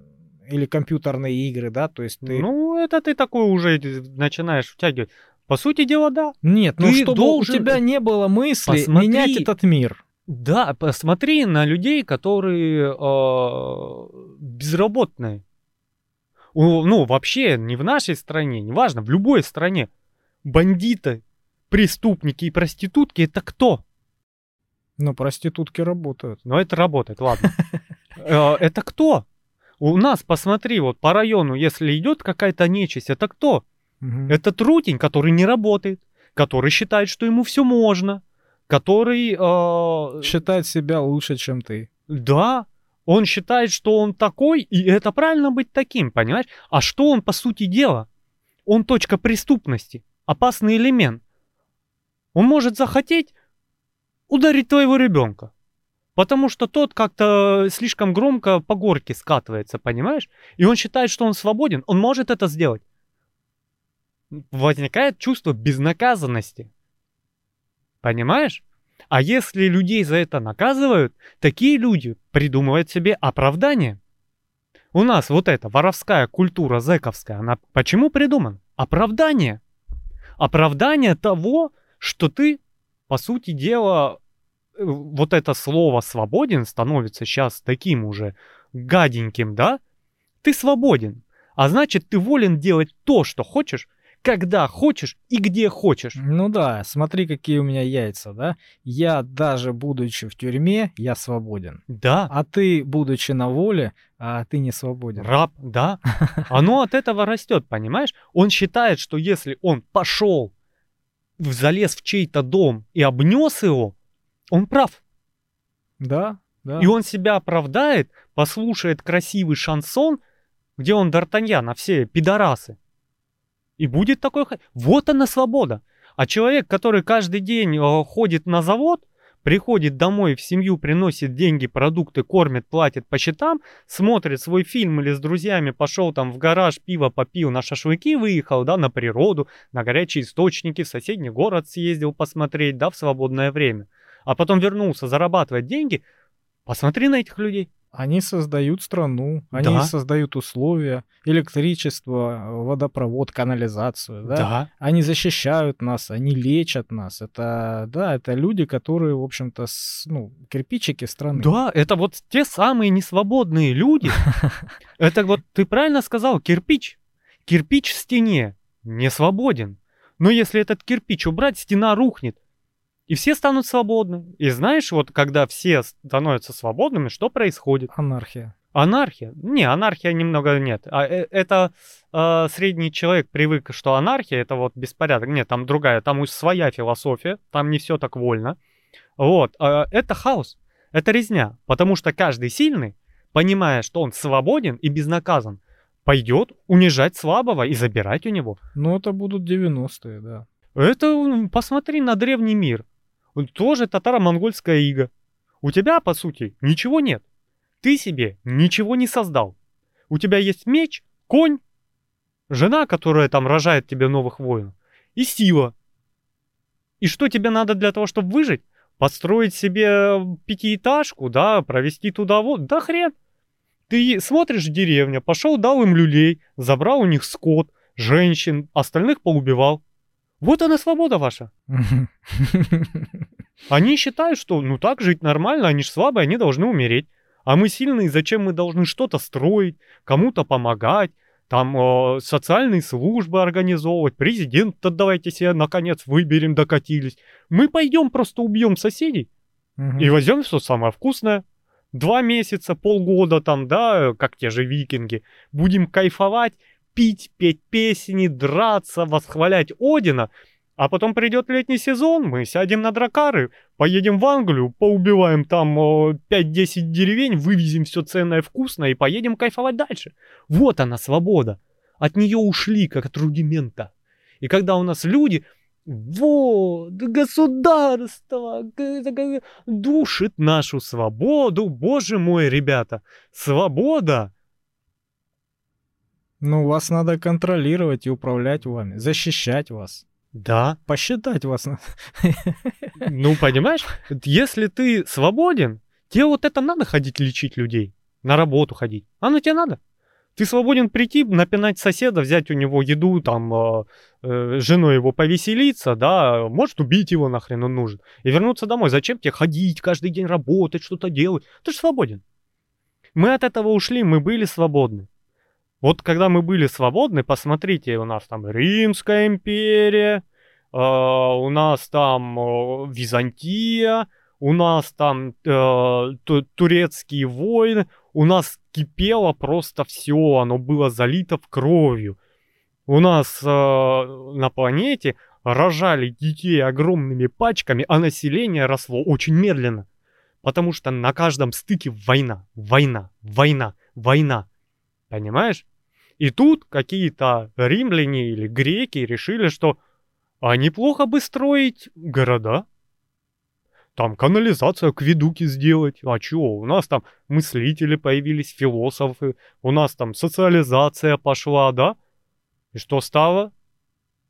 Speaker 2: или компьютерные игры, да, то есть ты
Speaker 1: Ну, это ты такой уже начинаешь втягивать. По сути дела, да.
Speaker 2: Нет, ну чтобы
Speaker 1: должен-
Speaker 2: у тебя не было мысли
Speaker 1: Посмотри.
Speaker 2: менять этот мир.
Speaker 1: Да, посмотри на людей, которые э, безработные. У- ну, вообще, не в нашей стране, неважно, в любой стране. Бандиты, преступники и проститутки это кто?
Speaker 2: Ну, проститутки работают.
Speaker 1: Ну, это работает, ладно. Э, Это кто? У нас, посмотри, вот по району, если идет какая-то нечисть, это кто? Это трутень, который не работает, который считает, что ему все можно, который... э,
Speaker 2: Считать себя лучше, чем ты.
Speaker 1: да, он считает, что он такой, и это правильно быть таким, понимаешь? А что он по сути дела? Он точка преступности, опасный элемент. Он может захотеть ударить твоего ребенка. Потому что тот как-то слишком громко по горке скатывается, понимаешь? И он считает, что он свободен, он может это сделать. Возникает чувство безнаказанности. Понимаешь? А если людей за это наказывают, такие люди придумывают себе оправдание. У нас вот эта воровская культура зэковская, она почему придумана? Оправдание. Оправдание того, что ты, по сути дела, э, вот это слово «свободен» становится сейчас таким уже гаденьким, да? Ты свободен. А значит, ты волен делать то, что хочешь, когда хочешь и где хочешь.
Speaker 2: Ну да, смотри, какие у меня яйца, да? Я даже будучи в тюрьме, я свободен.
Speaker 1: Да.
Speaker 2: А ты, будучи на воле, а ты не свободен.
Speaker 1: Раб, да. Оно от этого растет, понимаешь? Он считает, что если он пошел, залез в чей-то дом и обнес его, он прав.
Speaker 2: Да, да.
Speaker 1: И он себя оправдает, послушает красивый шансон, где он Д'Артаньян, а все пидорасы. И будет такой... Вот она свобода. А человек, который каждый день э, ходит на завод, приходит домой в семью, приносит деньги, продукты, кормит, платит по счетам, смотрит свой фильм или с друзьями пошел там в гараж, пиво попил, на шашлыки выехал, да, на природу, на горячие источники, в соседний город съездил посмотреть, да, в свободное время. А потом вернулся зарабатывать деньги. Посмотри на этих людей.
Speaker 2: Они создают страну, они
Speaker 1: Да.
Speaker 2: создают условия, электричество, водопровод, канализацию, да?
Speaker 1: Да.
Speaker 2: Они защищают нас, они лечат нас. Это, да, это люди, которые, в общем-то, ну, кирпичики страны.
Speaker 1: Да, это вот те самые несвободные люди. Это вот ты правильно сказал, кирпич. Кирпич в стене не свободен. Но если этот кирпич убрать, стена рухнет. И все станут свободны. И знаешь, вот когда все становятся свободными, что происходит?
Speaker 2: Анархия.
Speaker 1: Анархия? Не, анархия немного нет. А, э, это э, средний человек привык, что анархия это вот беспорядок. Нет, там другая, там уж своя философия, там не все так вольно. Вот, э, это хаос, это резня, потому что каждый сильный, понимая, что он свободен и безнаказан, пойдет унижать слабого и забирать у него.
Speaker 2: Ну, это будут 90-е, да.
Speaker 1: Это, посмотри на древний мир. Он Тоже татаро-монгольская ига. У тебя, по сути, ничего нет. Ты себе ничего не создал. У тебя есть меч, конь, жена, которая там рожает тебе новых воинов, и сила. И что тебе надо для того, чтобы выжить? Построить себе пятиэтажку, да, провести туда вот, да хрен. Ты смотришь деревня, пошел, дал им люлей, забрал у них скот, женщин, остальных поубивал. Вот она свобода ваша. Они считают, что ну так жить нормально, они же слабые, они должны умереть. А мы сильные, зачем мы должны что-то строить, кому-то помогать, там э, социальные службы организовывать, президента давайте себе наконец выберем, докатились. Мы пойдем просто убьем соседей
Speaker 2: Мгм.
Speaker 1: и возьмем все самое вкусное. Два месяца, полгода там, да, как те же викинги. Будем кайфовать, пить, петь песни, драться, восхвалять Одина. А потом придет летний сезон, мы сядем на дракары, поедем в Англию, поубиваем там э, 5-10 деревень, вывезем все ценное вкусное и поедем кайфовать дальше. Вот она, свобода. От нее ушли, как от рудимента. И когда у нас люди, вот, государство душит нашу свободу, боже мой, ребята, свобода.
Speaker 2: Ну, вас надо контролировать и управлять вами, защищать вас.
Speaker 1: Да,
Speaker 2: Посчитать вас. надо.
Speaker 1: ну понимаешь, если ты свободен, тебе вот это надо ходить лечить людей, на работу ходить. Оно тебе надо. Ты свободен прийти, напинать соседа, взять у него еду, там, э, э, женой его повеселиться, да, может убить его нахрен он нужен, и вернуться домой. Зачем тебе ходить, каждый день работать, что-то делать? Ты же свободен. Мы от этого ушли, мы были свободны. Вот когда мы были свободны, посмотрите, у нас там Римская империя, э, у нас там э, Византия, у нас там э, ту- турецкие войны, у нас кипело просто все, оно было залито в кровью. У нас э, на планете рожали детей огромными пачками, а население росло очень медленно. Потому что на каждом стыке война, война, война, война. Понимаешь? И тут какие-то римляне или греки решили, что а неплохо бы строить города. Там канализацию, акведуки сделать. А чё, у нас там мыслители появились, философы, у нас там социализация пошла, да? И что стало?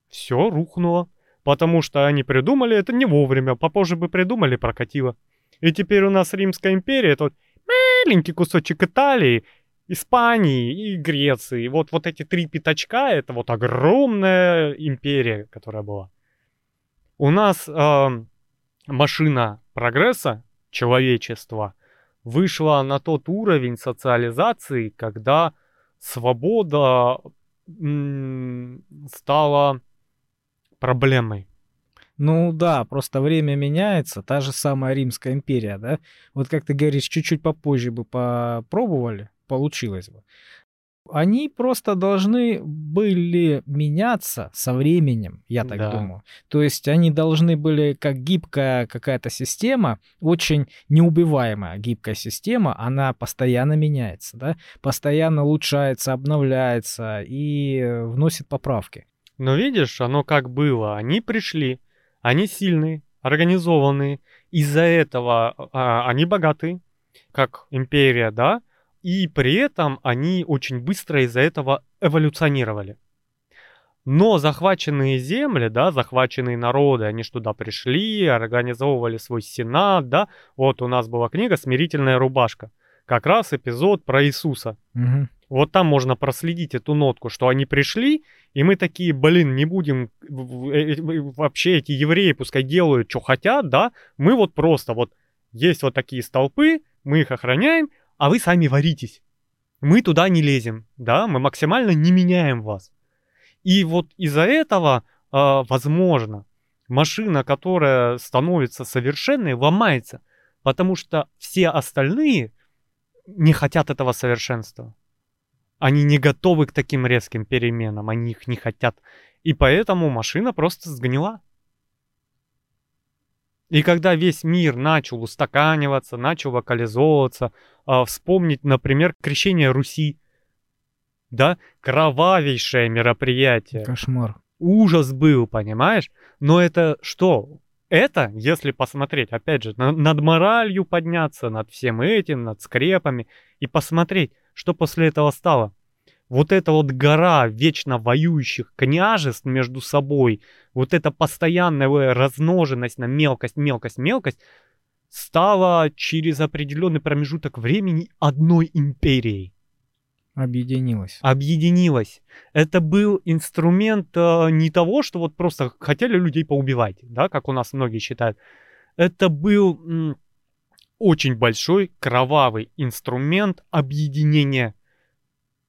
Speaker 1: Все рухнуло. потому что они придумали это не вовремя, попозже бы придумали, прокатило. И теперь у нас Римская империя, это маленький кусочек Италии, Испании и Греции. Вот, вот эти три пятачка, это вот огромная империя, которая была. У нас э, машина прогресса человечества вышла на тот уровень социализации, когда свобода стала проблемой.
Speaker 2: Ну да, просто время меняется, та же самая Римская империя, да? Вот как ты говоришь, чуть-чуть попозже бы попробовали, получилось бы. Они просто должны были меняться со временем, я так
Speaker 1: Да.
Speaker 2: думаю. То есть они должны были, как гибкая какая-то система, очень неубиваемая гибкая система, она постоянно меняется, да? Постоянно улучшается, обновляется и э, вносит поправки.
Speaker 1: Но видишь, оно как было. Они пришли, они сильные, организованные. Из-за этого а, они богатые, как империя, да? И при этом они очень быстро из-за этого эволюционировали. Но захваченные земли, да, захваченные народы, они ж туда пришли, организовывали свой сенат, да. Вот у нас была книга «Смирительная рубашка». Как раз эпизод про Иисуса.
Speaker 2: Мгм.
Speaker 1: Вот там можно проследить эту нотку, что они пришли, и мы такие, блин, не будем э, э, вообще эти евреи пускай делают, что хотят, да, мы вот просто вот есть вот такие столпы, мы их охраняем, а вы сами варитесь. Мы туда не лезем, да, мы максимально не меняем вас. И вот из-за этого, а, возможно, машина, которая становится совершенной, ломается, потому что все остальные не хотят этого совершенства. Они не готовы к таким резким переменам, они их не хотят. И поэтому машина просто сгнила. И когда весь мир начал устаканиваться, начал локализовываться, а, вспомнить, например, крещение Руси, да, кровавейшее мероприятие,
Speaker 2: Кошмар.
Speaker 1: ужас был, понимаешь? Но это что? Это, если посмотреть, опять же, на- над моралью подняться, над всем этим, над скрепами, и посмотреть, что после этого стало. Вот эта вот гора вечно воюющих княжеств между собой, вот эта постоянная размноженность на мелкость, мелкость, мелкость, стала через определенный промежуток времени одной империей
Speaker 2: Объединилась.
Speaker 1: объединилась. Это был инструмент э, не того, что вот просто хотели людей поубивать, да, как у нас многие считают. Это был м, очень большой кровавый инструмент объединения,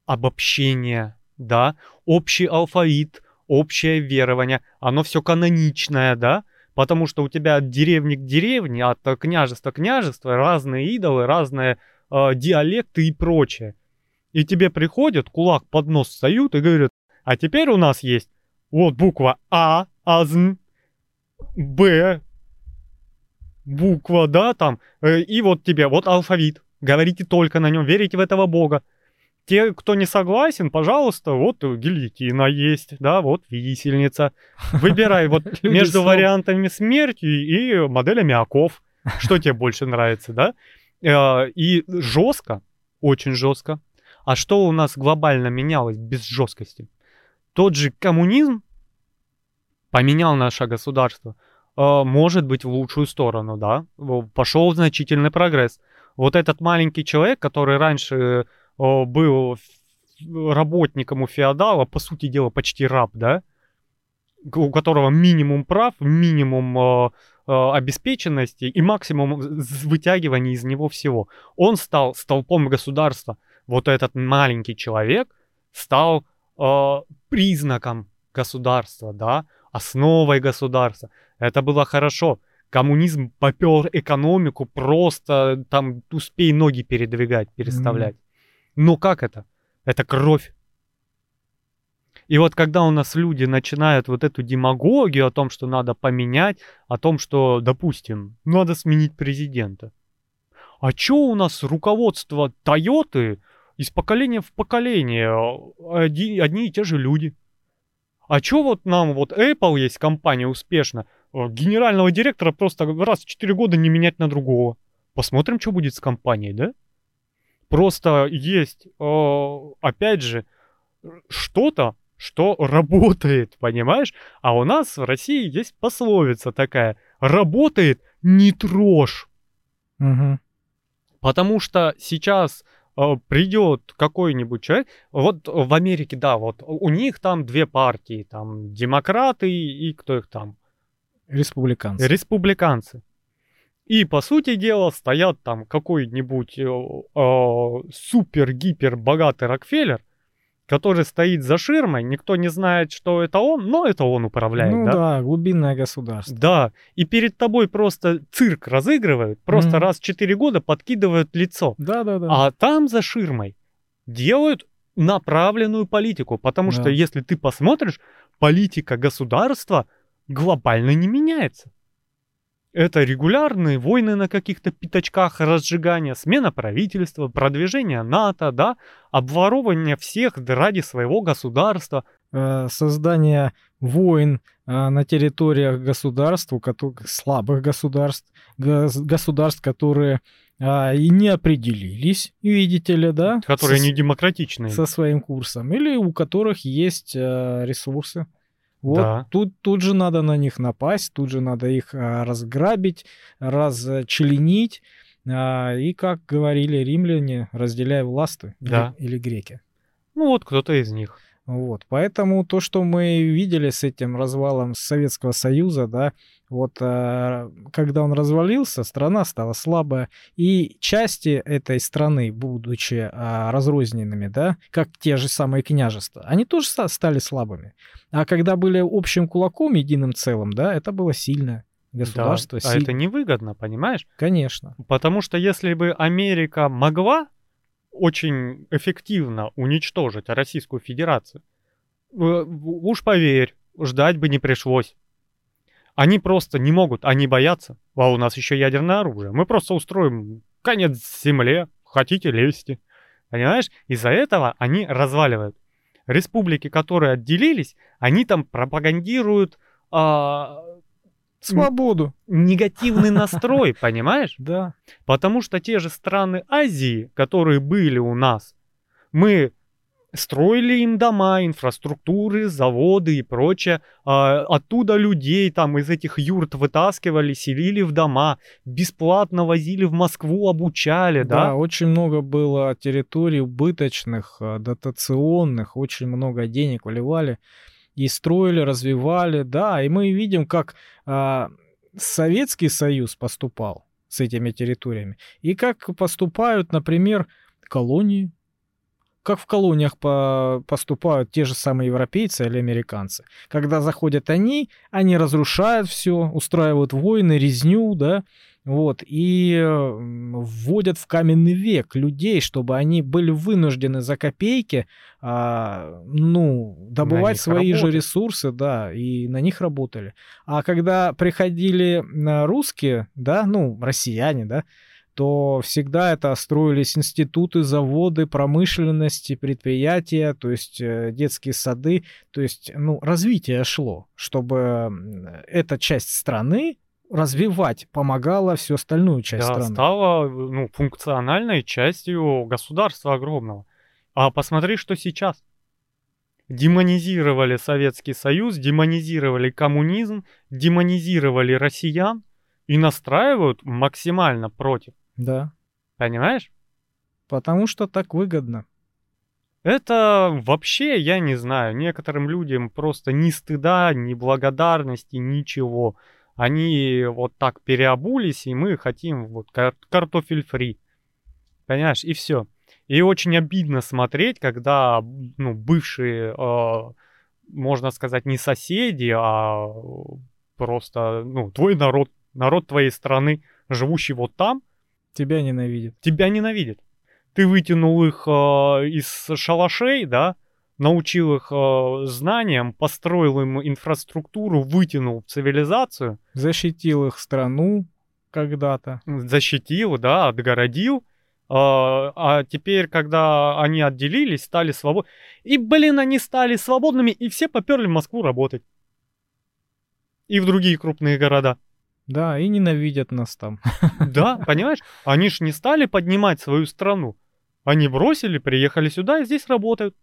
Speaker 1: обобщения, да, общий алфавит, общее верование, оно все каноничное, да, потому что у тебя от деревни к деревне, от э, княжества к княжеству разные идолы, разные э, диалекты и прочее. И тебе приходят, кулак под нос встают и говорят, а теперь у нас есть вот буква А, АЗН, Б, буква, да, там, э, и вот тебе, вот алфавит. Говорите только на нем, верите в этого бога. Те, кто не согласен, пожалуйста, вот гильотина есть, да, вот висельница. Выбирай вот между вариантами смерти и моделями оков. Что тебе больше нравится, да? Э, И жестко, очень жестко. А что у нас глобально менялось без жесткости? Тот же коммунизм поменял наше государство. Э, Может быть, в лучшую сторону, да. Пошел значительный прогресс. Вот этот маленький человек, который раньше был ф- работником у феодала, по сути дела, почти раб, да, у которого минимум прав, минимум э, э, обеспеченности и максимум вытягивания из него всего. Он стал столпом государства. Вот этот маленький человек стал э, признаком государства, да, основой государства. Это было хорошо. Коммунизм попер экономику, просто там успей ноги передвигать, переставлять. Но как это? Это кровь. И вот когда у нас люди начинают вот эту демагогию о том, что надо поменять, о том, что, допустим, надо сменить президента. А чё у нас руководство Тойоты из поколения в поколение э, одни, одни и те же люди? А чё вот нам, вот Apple есть компания успешно, э, генерального директора просто раз в 4 года не менять на другого? Посмотрим, что будет с компанией, да? Просто есть, э, опять же, что-то, что работает, понимаешь? А у нас в России есть пословица такая, работает, не трожь.
Speaker 2: Мгм.
Speaker 1: Потому что сейчас э, придет какой-нибудь человек, вот в Америке, да, вот у них там две партии, там демократы и кто их там,
Speaker 2: Республиканцы.
Speaker 1: республиканцы. И, по сути дела, стоят там какой-нибудь э, э, супер-гипер богатый Рокфеллер, который стоит за ширмой, никто не знает, что это он, но это он управляет,
Speaker 2: ну
Speaker 1: да?
Speaker 2: да? глубинное государство.
Speaker 1: Да, и перед тобой просто цирк разыгрывают, просто
Speaker 2: Мгм.
Speaker 1: раз в 4 года подкидывают лицо.
Speaker 2: Да, да, да.
Speaker 1: А там за ширмой делают направленную политику, потому что
Speaker 2: Да.
Speaker 1: если ты посмотришь, политика государства глобально не меняется. Это регулярные войны на каких-то пятачках разжигания, смена правительства, продвижение НАТО, да, обворовывание всех ради своего государства.
Speaker 2: Э, Создание войн э, на территориях государств, слабых государств, гос- государств, которые а, и не определились, видите ли, да?
Speaker 1: которые
Speaker 2: со-
Speaker 1: не демократичные.
Speaker 2: со своим курсом, или у которых есть э, ресурсы. Вот
Speaker 1: Да.
Speaker 2: тут, тут же надо на них напасть, тут же надо их а, разграбить, расчленить. а, и, как говорили римляне, разделяй власти
Speaker 1: Да.
Speaker 2: или, или греки.
Speaker 1: Ну вот кто-то из них.
Speaker 2: Вот, поэтому то, что мы видели с этим развалом Советского Союза, да, вот а, когда он развалился, страна стала слабая, и части этой страны, будучи а, разрозненными, да, как те же самые княжества, они тоже ста- стали слабыми. А когда были общим кулаком, единым целым, да, это было сильное государство.
Speaker 1: Да, а
Speaker 2: силь-
Speaker 1: это невыгодно, понимаешь?
Speaker 2: Конечно.
Speaker 1: Потому что если бы Америка могла очень эффективно уничтожить Российскую Федерацию, э, уж поверь, ждать бы не пришлось. Они просто не могут, они боятся. А у нас еще ядерное оружие. Мы просто устроим конец земле, хотите лезьте. Понимаешь? Из-за этого они разваливают. Республики, которые отделились, они там пропагандируют а,
Speaker 2: Свободу.
Speaker 1: негативный настрой, понимаешь?
Speaker 2: Да.
Speaker 1: Потому что те же страны Азии, которые были у нас, мы строили им дома, инфраструктуры, заводы и прочее. а, оттуда людей там из этих юрт вытаскивали, селили в дома, бесплатно возили в Москву, обучали,
Speaker 2: Да,
Speaker 1: да?
Speaker 2: очень много было территорий убыточных, э, дотационных, очень много денег вливали и строили, развивали, да, и мы видим, как а, Советский Союз поступал с этими территориями, и как поступают, например, колонии, как в колониях по- поступают те же самые европейцы или американцы. Когда заходят они, они разрушают все, устраивают войны, резню, да, вот, и вводят в каменный век людей, чтобы они были вынуждены за копейки, а, ну, добывать свои же
Speaker 1: работать.
Speaker 2: ресурсы, да, и на них работали. А когда приходили а, русские, да, ну, россияне, да, то всегда это строились институты, заводы, промышленности, предприятия, то есть э, детские сады, то есть, ну, развитие шло, чтобы эта часть страны развивать помогала всю остальную часть
Speaker 1: Да,
Speaker 2: страны.
Speaker 1: стала ну, функциональной частью государства огромного. А посмотри, что сейчас. Демонизировали Советский Союз, демонизировали коммунизм, демонизировали россиян и настраивают максимально против.
Speaker 2: Да,
Speaker 1: Понимаешь?
Speaker 2: потому что так выгодно.
Speaker 1: Это вообще, я не знаю, некоторым людям просто ни стыда, ни благодарности, ничего. Они вот так переобулись, и мы хотим вот кар- картофель фри. Понимаешь, и все. И очень обидно смотреть, когда ну, бывшие, э, можно сказать, не соседи, а просто ну, твой народ, народ твоей страны, живущий вот там,
Speaker 2: Тебя ненавидят.
Speaker 1: тебя ненавидят. Ты вытянул их э, из шалашей, да, научил их э, знаниям, построил им инфраструктуру, вытянул в цивилизацию,
Speaker 2: Защитил их страну когда-то.
Speaker 1: защитил, да, отгородил. э, а теперь, когда они отделились, стали свободны. И, блин, они стали свободными, и все поперли в Москву работать. И в другие крупные города.
Speaker 2: Да, и ненавидят нас там.
Speaker 1: Да, понимаешь? Они ж не стали поднимать свою страну. Они бросили, приехали сюда и здесь работают.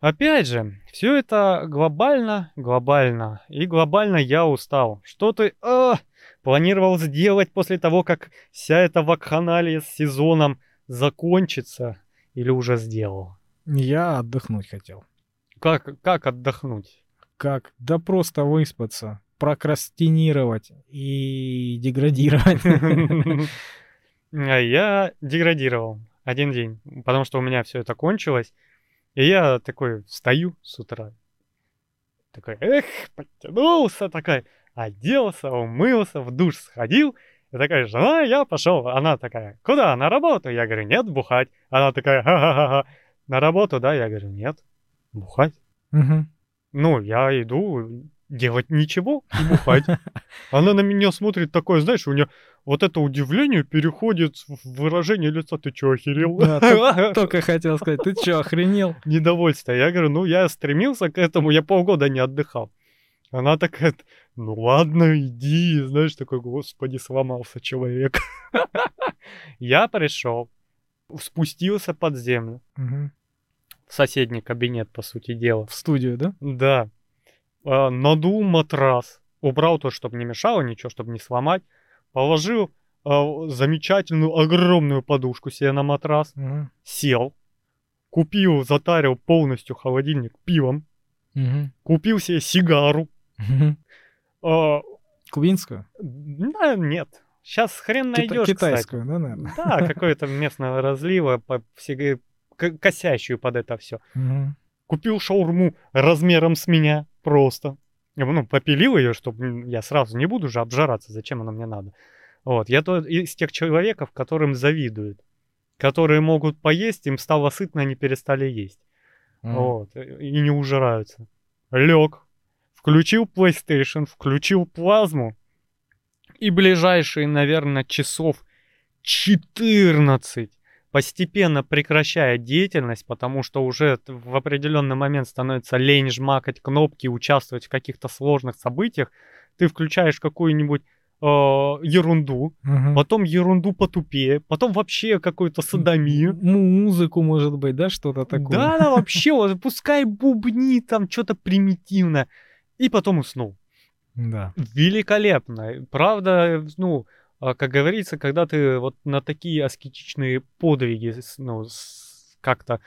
Speaker 1: Опять же, все это глобально, глобально. И глобально я устал. Что ты а, планировал сделать после того, как вся эта вакханалия с сезоном закончится? Или уже сделал?
Speaker 2: Я отдохнуть хотел.
Speaker 1: Как, как отдохнуть?
Speaker 2: Как? Да просто выспаться, прокрастинировать и деградировать.
Speaker 1: А я деградировал один день, потому что у меня все это кончилось. И я такой встаю с утра. Такой, эх, подтянулся, такой, оделся, умылся, в душ сходил. И такая, жена, я пошел. Она такая, куда, на работу? Я говорю, нет, бухать. Она такая, ха-ха-ха, на работу, да? Я говорю, нет, бухать.
Speaker 2: Мгм.
Speaker 1: Ну, я иду делать ничего и бухать. Она на меня смотрит такое, знаешь, у нее вот это удивление переходит в выражение лица. Ты чё, охерел?
Speaker 2: Да, тол- Только хотел сказать, ты чё, охренел?
Speaker 1: Недовольство. Я говорю, ну, я стремился к этому, я полгода не отдыхал. Она такая, ну ладно, иди, знаешь, такой, господи, сломался человек. Я пришел, спустился под землю, в соседний кабинет, по сути дела.
Speaker 2: В студию, да?
Speaker 1: Да. А, Надул матрас. Убрал то, чтобы не мешало ничего, чтобы не сломать. Положил а, замечательную огромную подушку себе на матрас.
Speaker 2: Мгм.
Speaker 1: Сел. Купил, затарил полностью холодильник пивом.
Speaker 2: Мгм.
Speaker 1: Купил себе сигару.
Speaker 2: Мгм.
Speaker 1: А,
Speaker 2: Кубинскую?
Speaker 1: да, нет. Сейчас хрен
Speaker 2: Кита-
Speaker 1: найдешь,
Speaker 2: Китайскую, да, наверное?
Speaker 1: Да, какое-то местного разлива, по, к- косящую под это все.
Speaker 2: Мгм.
Speaker 1: Купил шаурму размером с меня просто. Ну, попилил ее, чтобы я сразу не буду же обжираться, зачем оно мне надо. Вот, я то из тех человеков, которым завидуют. Которые могут поесть, им стало сытно, они перестали есть.
Speaker 2: М.
Speaker 1: Вот, и не ужираются. Лег, включил PlayStation, включил плазму. И ближайшие, наверное, часов 14 постепенно прекращая деятельность, потому что уже в определенный момент становится лень жмакать кнопки, участвовать в каких-то сложных событиях, ты включаешь какую-нибудь э, ерунду,
Speaker 2: Мгм.
Speaker 1: потом ерунду потупее, потом вообще какую-то садомию.
Speaker 2: М- Музыку, может быть, да, что-то такое?
Speaker 1: Да, да, вообще, вот пускай бубни там что-то примитивно. И потом уснул.
Speaker 2: Да.
Speaker 1: Великолепно. Правда, ну, а, как говорится, когда ты вот на такие аскетичные подвиги ну, как-то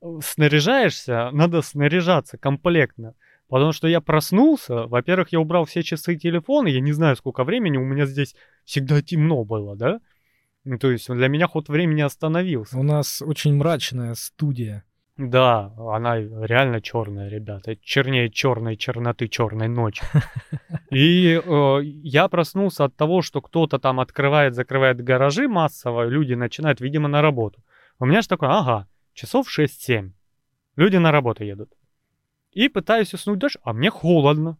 Speaker 1: э, снаряжаешься, надо снаряжаться комплектно. Потому что я проснулся, во-первых, я убрал все часы телефона, я не знаю, сколько времени, у меня здесь всегда темно было, да? Ну, То есть для меня ход времени остановился.
Speaker 2: У нас очень мрачная студия.
Speaker 1: Да, она реально черная, ребята. Чернее черной черноты черной ночи. И э, я проснулся от того, что кто-то там открывает, закрывает гаражи массово, люди начинают, видимо, на работу. У меня же такое, ага, часов 6-7. Люди на работу едут. И пытаюсь уснуть дальше, а мне холодно.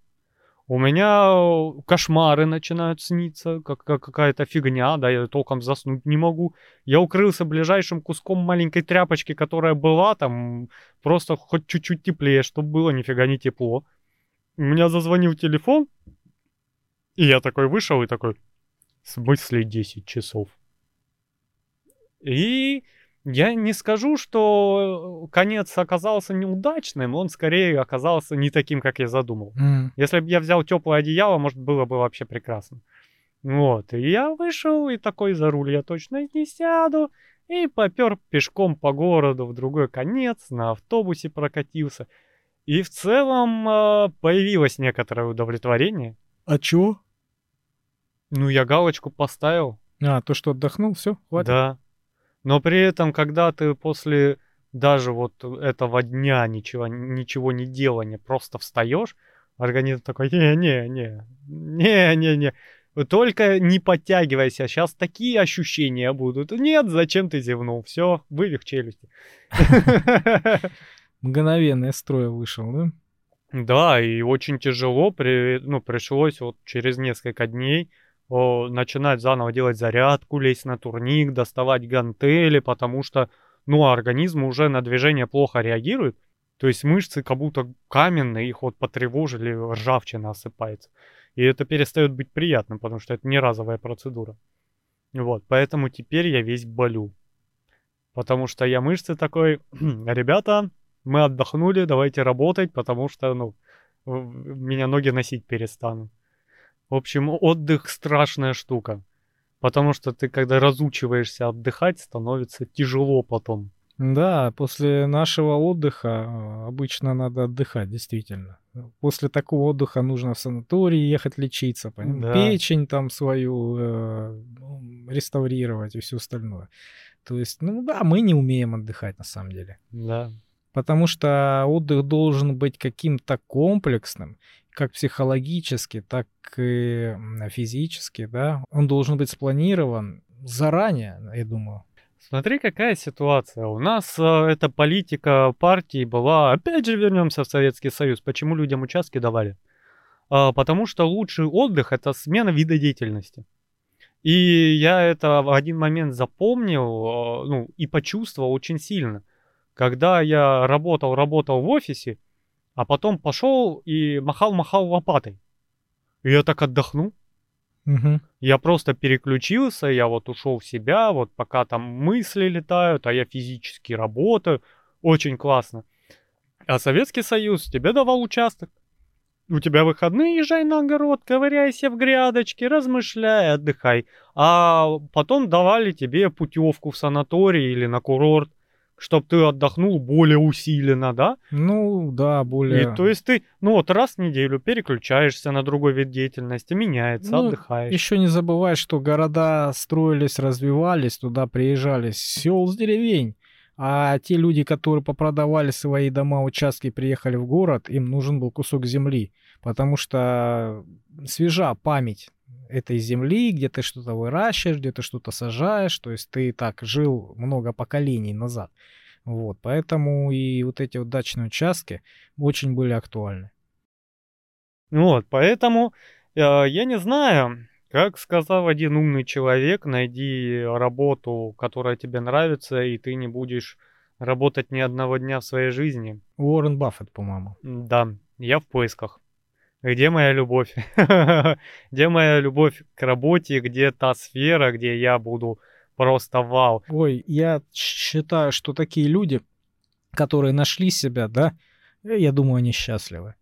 Speaker 1: У меня э, кошмары начинают сниться, как, как какая-то фигня, да, я толком заснуть не могу. Я укрылся ближайшим куском маленькой тряпочки, которая была там, просто хоть чуть-чуть теплее, чтобы было, нифига не тепло. У меня зазвонил телефон, и я такой вышел и такой, в смысле 10 часов? И я не скажу, что конец оказался неудачным, он скорее оказался не таким, как я задумал.
Speaker 2: М.
Speaker 1: Если бы я взял теплое одеяло, может, было бы вообще прекрасно. Вот, и я вышел, и такой за руль я точно не сяду, и попер пешком по городу в другой конец, на автобусе прокатился. И в целом э, появилось некоторое удовлетворение.
Speaker 2: А чё?
Speaker 1: Ну, я галочку поставил,
Speaker 2: А, то, что отдохнул, все, хватит.
Speaker 1: да. Но при этом, когда ты после даже вот этого дня ничего, ничего не делания просто встаешь, организм такой, не-не-не, не-не-не, только не подтягивайся, сейчас такие ощущения будут. Нет, зачем ты зевнул? Все, вывих челюсти.
Speaker 2: Мгновенно из строя вышел, да?
Speaker 1: Да, и очень тяжело, при, ну, пришлось вот через несколько дней о, начинать заново делать зарядку, лезть на турник, доставать гантели, потому что, ну, организм уже на движение плохо реагирует. То есть мышцы как будто каменные, их вот потревожили, ржавчина осыпается. И это перестает быть приятным, потому что это не разовая процедура. Вот, поэтому теперь я весь болю. Потому что я мышцы такой, ребята, Мы отдохнули, давайте работать, потому что, ну, меня ноги носить перестанут. В общем, отдых страшная штука. Потому что ты, когда разучиваешься отдыхать, становится тяжело потом.
Speaker 2: Да, после нашего отдыха э, обычно надо отдыхать, действительно. После такого отдыха нужно в санаторий ехать лечиться, да. печень там свою э, реставрировать и все остальное. То есть, ну да, мы не умеем отдыхать на самом деле.
Speaker 1: Да.
Speaker 2: Потому что отдых должен быть каким-то комплексным, как психологически, так и физически, да. Он должен быть спланирован заранее, я думаю.
Speaker 1: Смотри, какая ситуация. У нас э, эта политика партии была... Опять же вернемся в Советский Союз. Почему людям участки давали? А, потому что лучший отдых — это смена вида деятельности. И я это в один момент запомнил э, ну, и почувствовал очень сильно. Когда я работал, работал в офисе, а потом пошел и махал-махал лопатой. И я так отдохнул.
Speaker 2: Угу.
Speaker 1: Я просто переключился, я вот ушел в себя, вот пока там мысли летают, а я физически работаю. Очень классно. А Советский Союз тебе давал участок. У тебя выходные, езжай на огород, ковыряйся в грядочке, размышляй, отдыхай. А потом давали тебе путевку в санаторий или на курорт чтобы ты отдохнул более усиленно, да?
Speaker 2: Ну, да, более...
Speaker 1: И, то есть ты, ну вот раз в неделю переключаешься на другой вид деятельности, меняется, ну, отдыхаешь.
Speaker 2: Еще не забывай, что города строились, развивались, туда приезжали сел, с деревень. А те люди, которые попродавали свои дома, участки, приехали в город, им нужен был кусок земли, потому что свежа память этой земли, где ты что-то выращиваешь, где ты что-то сажаешь, то есть ты так жил много поколений назад. Вот, поэтому и вот эти вот дачные участки очень были актуальны.
Speaker 1: Вот, поэтому э, я не знаю, как сказал один умный человек, найди работу, которая тебе нравится, и ты не будешь работать ни одного дня в своей жизни.
Speaker 2: Уоррен Баффет, по-моему.
Speaker 1: Да, я в поисках. Где моя любовь? где моя любовь к работе? Где та сфера, где я буду просто вау?
Speaker 2: Ой, я считаю, что такие люди, которые нашли себя, да, я думаю, они счастливы.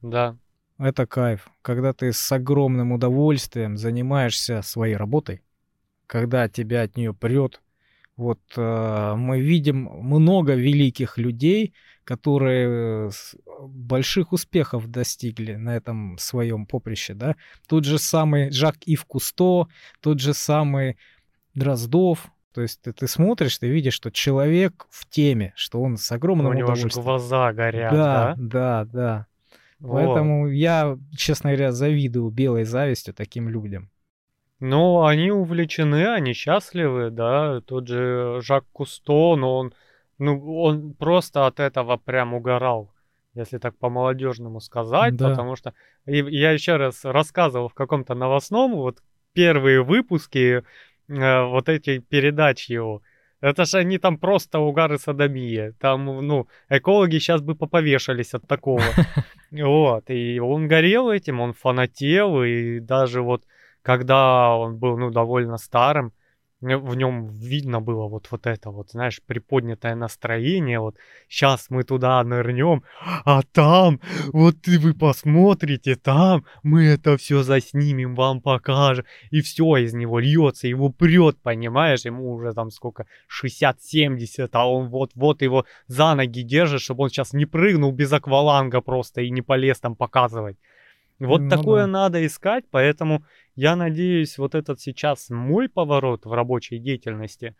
Speaker 1: Да.
Speaker 2: Это кайф. Когда ты с огромным удовольствием занимаешься своей работой, когда тебя от нее прет. Вот э, мы видим много великих людей, которые больших успехов достигли на этом своем поприще, да. Тот же самый Жак Ив Кусто, тот же самый Дроздов, то есть ты, ты смотришь, ты видишь, что человек в теме, что он с огромным У него же
Speaker 1: глаза горят,
Speaker 2: да? Да, да, да. Поэтому я, честно говоря, завидую белой завистью таким людям.
Speaker 1: Ну, они увлечены, они счастливы, да. Тот же Жак Кусто, но он ну, он просто от этого прям угорал, если так по-молодежному сказать, да. потому что и, я еще раз рассказывал в каком-то новостном, вот первые выпуски э, вот эти передачи его, это же они там просто угар и садомия. Там, ну, экологи сейчас бы поповешались от такого. Вот, и он горел этим, он фанател, и даже вот когда он был, ну, довольно старым, в нем видно было вот, вот это вот, знаешь, приподнятое настроение, вот сейчас мы туда нырнем, а там, вот вы посмотрите, там мы это все заснимем, вам покажем, и все из него льется, его прет, понимаешь, ему уже там сколько, 60-70, а он вот-вот его за ноги держит, чтобы он сейчас не прыгнул без акваланга просто и не полез там показывать. Вот ну, такое да. надо искать, поэтому я надеюсь, вот этот сейчас мой поворот в рабочей деятельности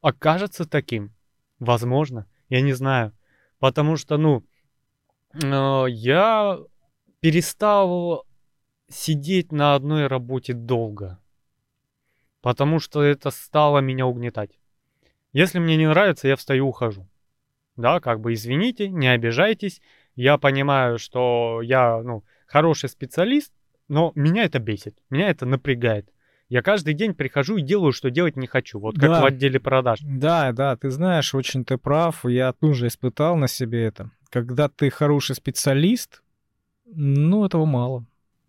Speaker 1: окажется таким. Возможно, я не знаю. Потому что, ну, э, я перестал сидеть на одной работе долго. Потому что это стало меня угнетать. Если мне не нравится, я встаю, ухожу. Да, как бы извините, не обижайтесь. Я понимаю, что я, ну, хороший специалист, но меня это бесит, меня это напрягает. Я каждый день прихожу и делаю, что делать не хочу, вот как да. в отделе продаж.
Speaker 2: Да, да, ты знаешь, очень ты прав, я тоже испытал на себе это. Когда ты хороший специалист, ну, этого мало.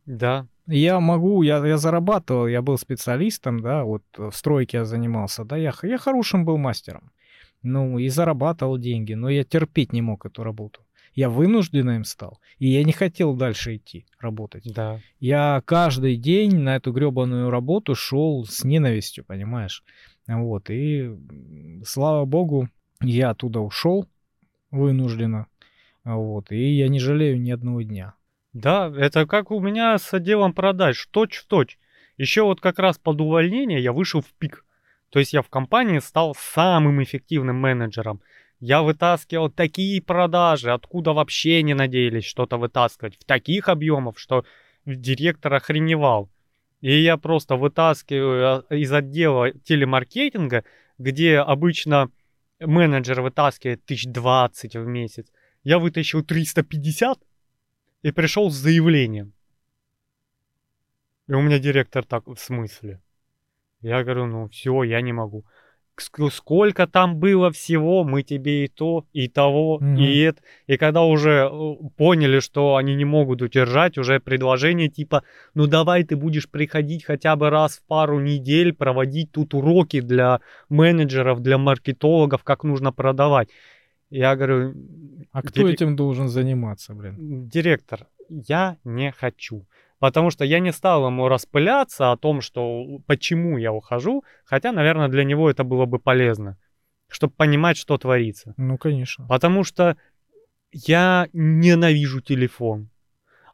Speaker 1: Да.
Speaker 2: Я могу, я, я зарабатывал, я был специалистом, да, вот в стройке я занимался, да, я, я хорошим был мастером. ну, и зарабатывал деньги, но я терпеть не мог эту работу. Я вынужденно им стал, и я не хотел дальше идти работать.
Speaker 1: Да.
Speaker 2: Я каждый день на эту гребаную работу шел с ненавистью, понимаешь? Вот, и слава богу, я оттуда ушел вынужденно. Вот, и я не жалею ни одного дня.
Speaker 1: Да, это как у меня с отделом продаж, точь в точь. Еще вот как раз под увольнение я вышел в пик. То есть я в компании стал самым эффективным менеджером. Я вытаскивал такие продажи, откуда вообще не надеялись что-то вытаскивать. В таких объемах, что директор охреневал. И я просто вытаскиваю а, из отдела телемаркетинга, где обычно менеджер вытаскивает 1020 в месяц. Я вытащил 350 и пришел с заявлением. И у меня директор так, в смысле? Я говорю, ну все, я не могу. Ск- Сколько там было всего, мы тебе и то, и того,
Speaker 2: Мгм.
Speaker 1: и это. И когда уже э, поняли, что они не могут удержать, уже предложение типа, ну давай ты будешь приходить хотя бы раз в пару недель, проводить тут уроки для менеджеров, для маркетологов, как нужно продавать. Я говорю,
Speaker 2: А кто
Speaker 1: «Дирек-
Speaker 2: этим должен заниматься, блин?
Speaker 1: директор, я не хочу. Потому что я не стал ему распыляться о том, что почему я ухожу, хотя, наверное, для него это было бы полезно, чтобы понимать, что творится.
Speaker 2: Ну, конечно.
Speaker 1: Потому что я ненавижу телефон,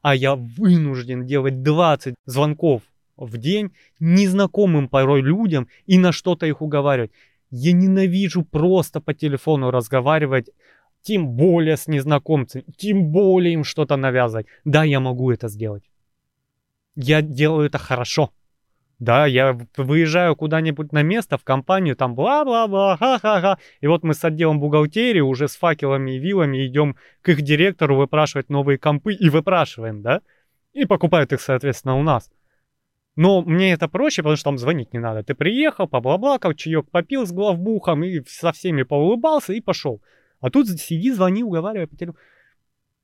Speaker 1: а я вынужден делать 20 звонков в день незнакомым порой людям и на что-то их уговаривать. Я ненавижу просто по телефону разговаривать, тем более с незнакомцами, тем более им что-то навязывать. Да, я могу это сделать. Я делаю это хорошо. Да, я выезжаю куда-нибудь на место, в компанию, там бла-бла-бла, ха-ха-ха. И вот мы с отделом бухгалтерии уже с факелами и вилами идем к их директору выпрашивать новые компы и выпрашиваем, да? И покупают их, соответственно, у нас. Но мне это проще, потому что там звонить не надо. Ты приехал, побла-блакал, чаек попил с главбухом и со всеми поулыбался и пошел. А тут сиди, звони, уговаривай по телефону.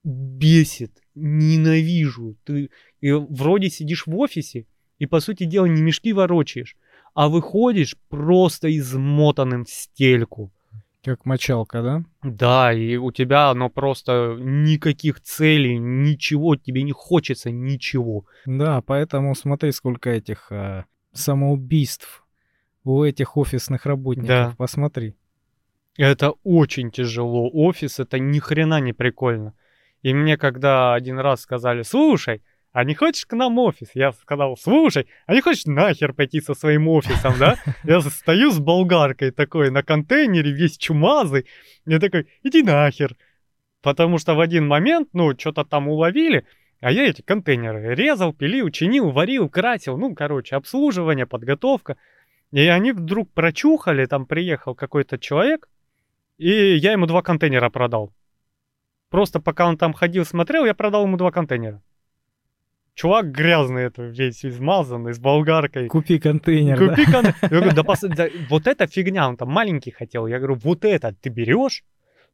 Speaker 1: Бесит, ненавижу. Ты вроде сидишь в офисе и, по сути дела, не мешки ворочаешь, а выходишь просто измотанным в стельку.
Speaker 2: Как мочалка, да?
Speaker 1: Да, и у тебя оно просто никаких целей, ничего, тебе не хочется ничего.
Speaker 2: Да, поэтому смотри, сколько этих а, самоубийств у этих офисных работников.
Speaker 1: Да.
Speaker 2: Посмотри.
Speaker 1: Это очень тяжело. Офис это ни хрена не прикольно. И мне когда один раз сказали, слушай, а не хочешь к нам офис? Я сказал, слушай, а не хочешь нахер пойти со своим офисом, да? Я стою с болгаркой такой на контейнере, весь чумазый. Я такой, иди нахер. Потому что в один момент, ну, что-то там уловили, а я эти контейнеры резал, пилил, чинил, варил, красил. Ну, короче, обслуживание, подготовка. И они вдруг прочухали, там приехал какой-то человек, и я ему два контейнера продал. Просто пока он там ходил, смотрел, я продал ему два контейнера. Чувак грязный, это весь измазанный, с болгаркой.
Speaker 2: Купи контейнер.
Speaker 1: Купи
Speaker 2: да?
Speaker 1: кон- Я говорю, да, пос- да вот эта фигня, он там маленький хотел. Я говорю, вот это ты берешь,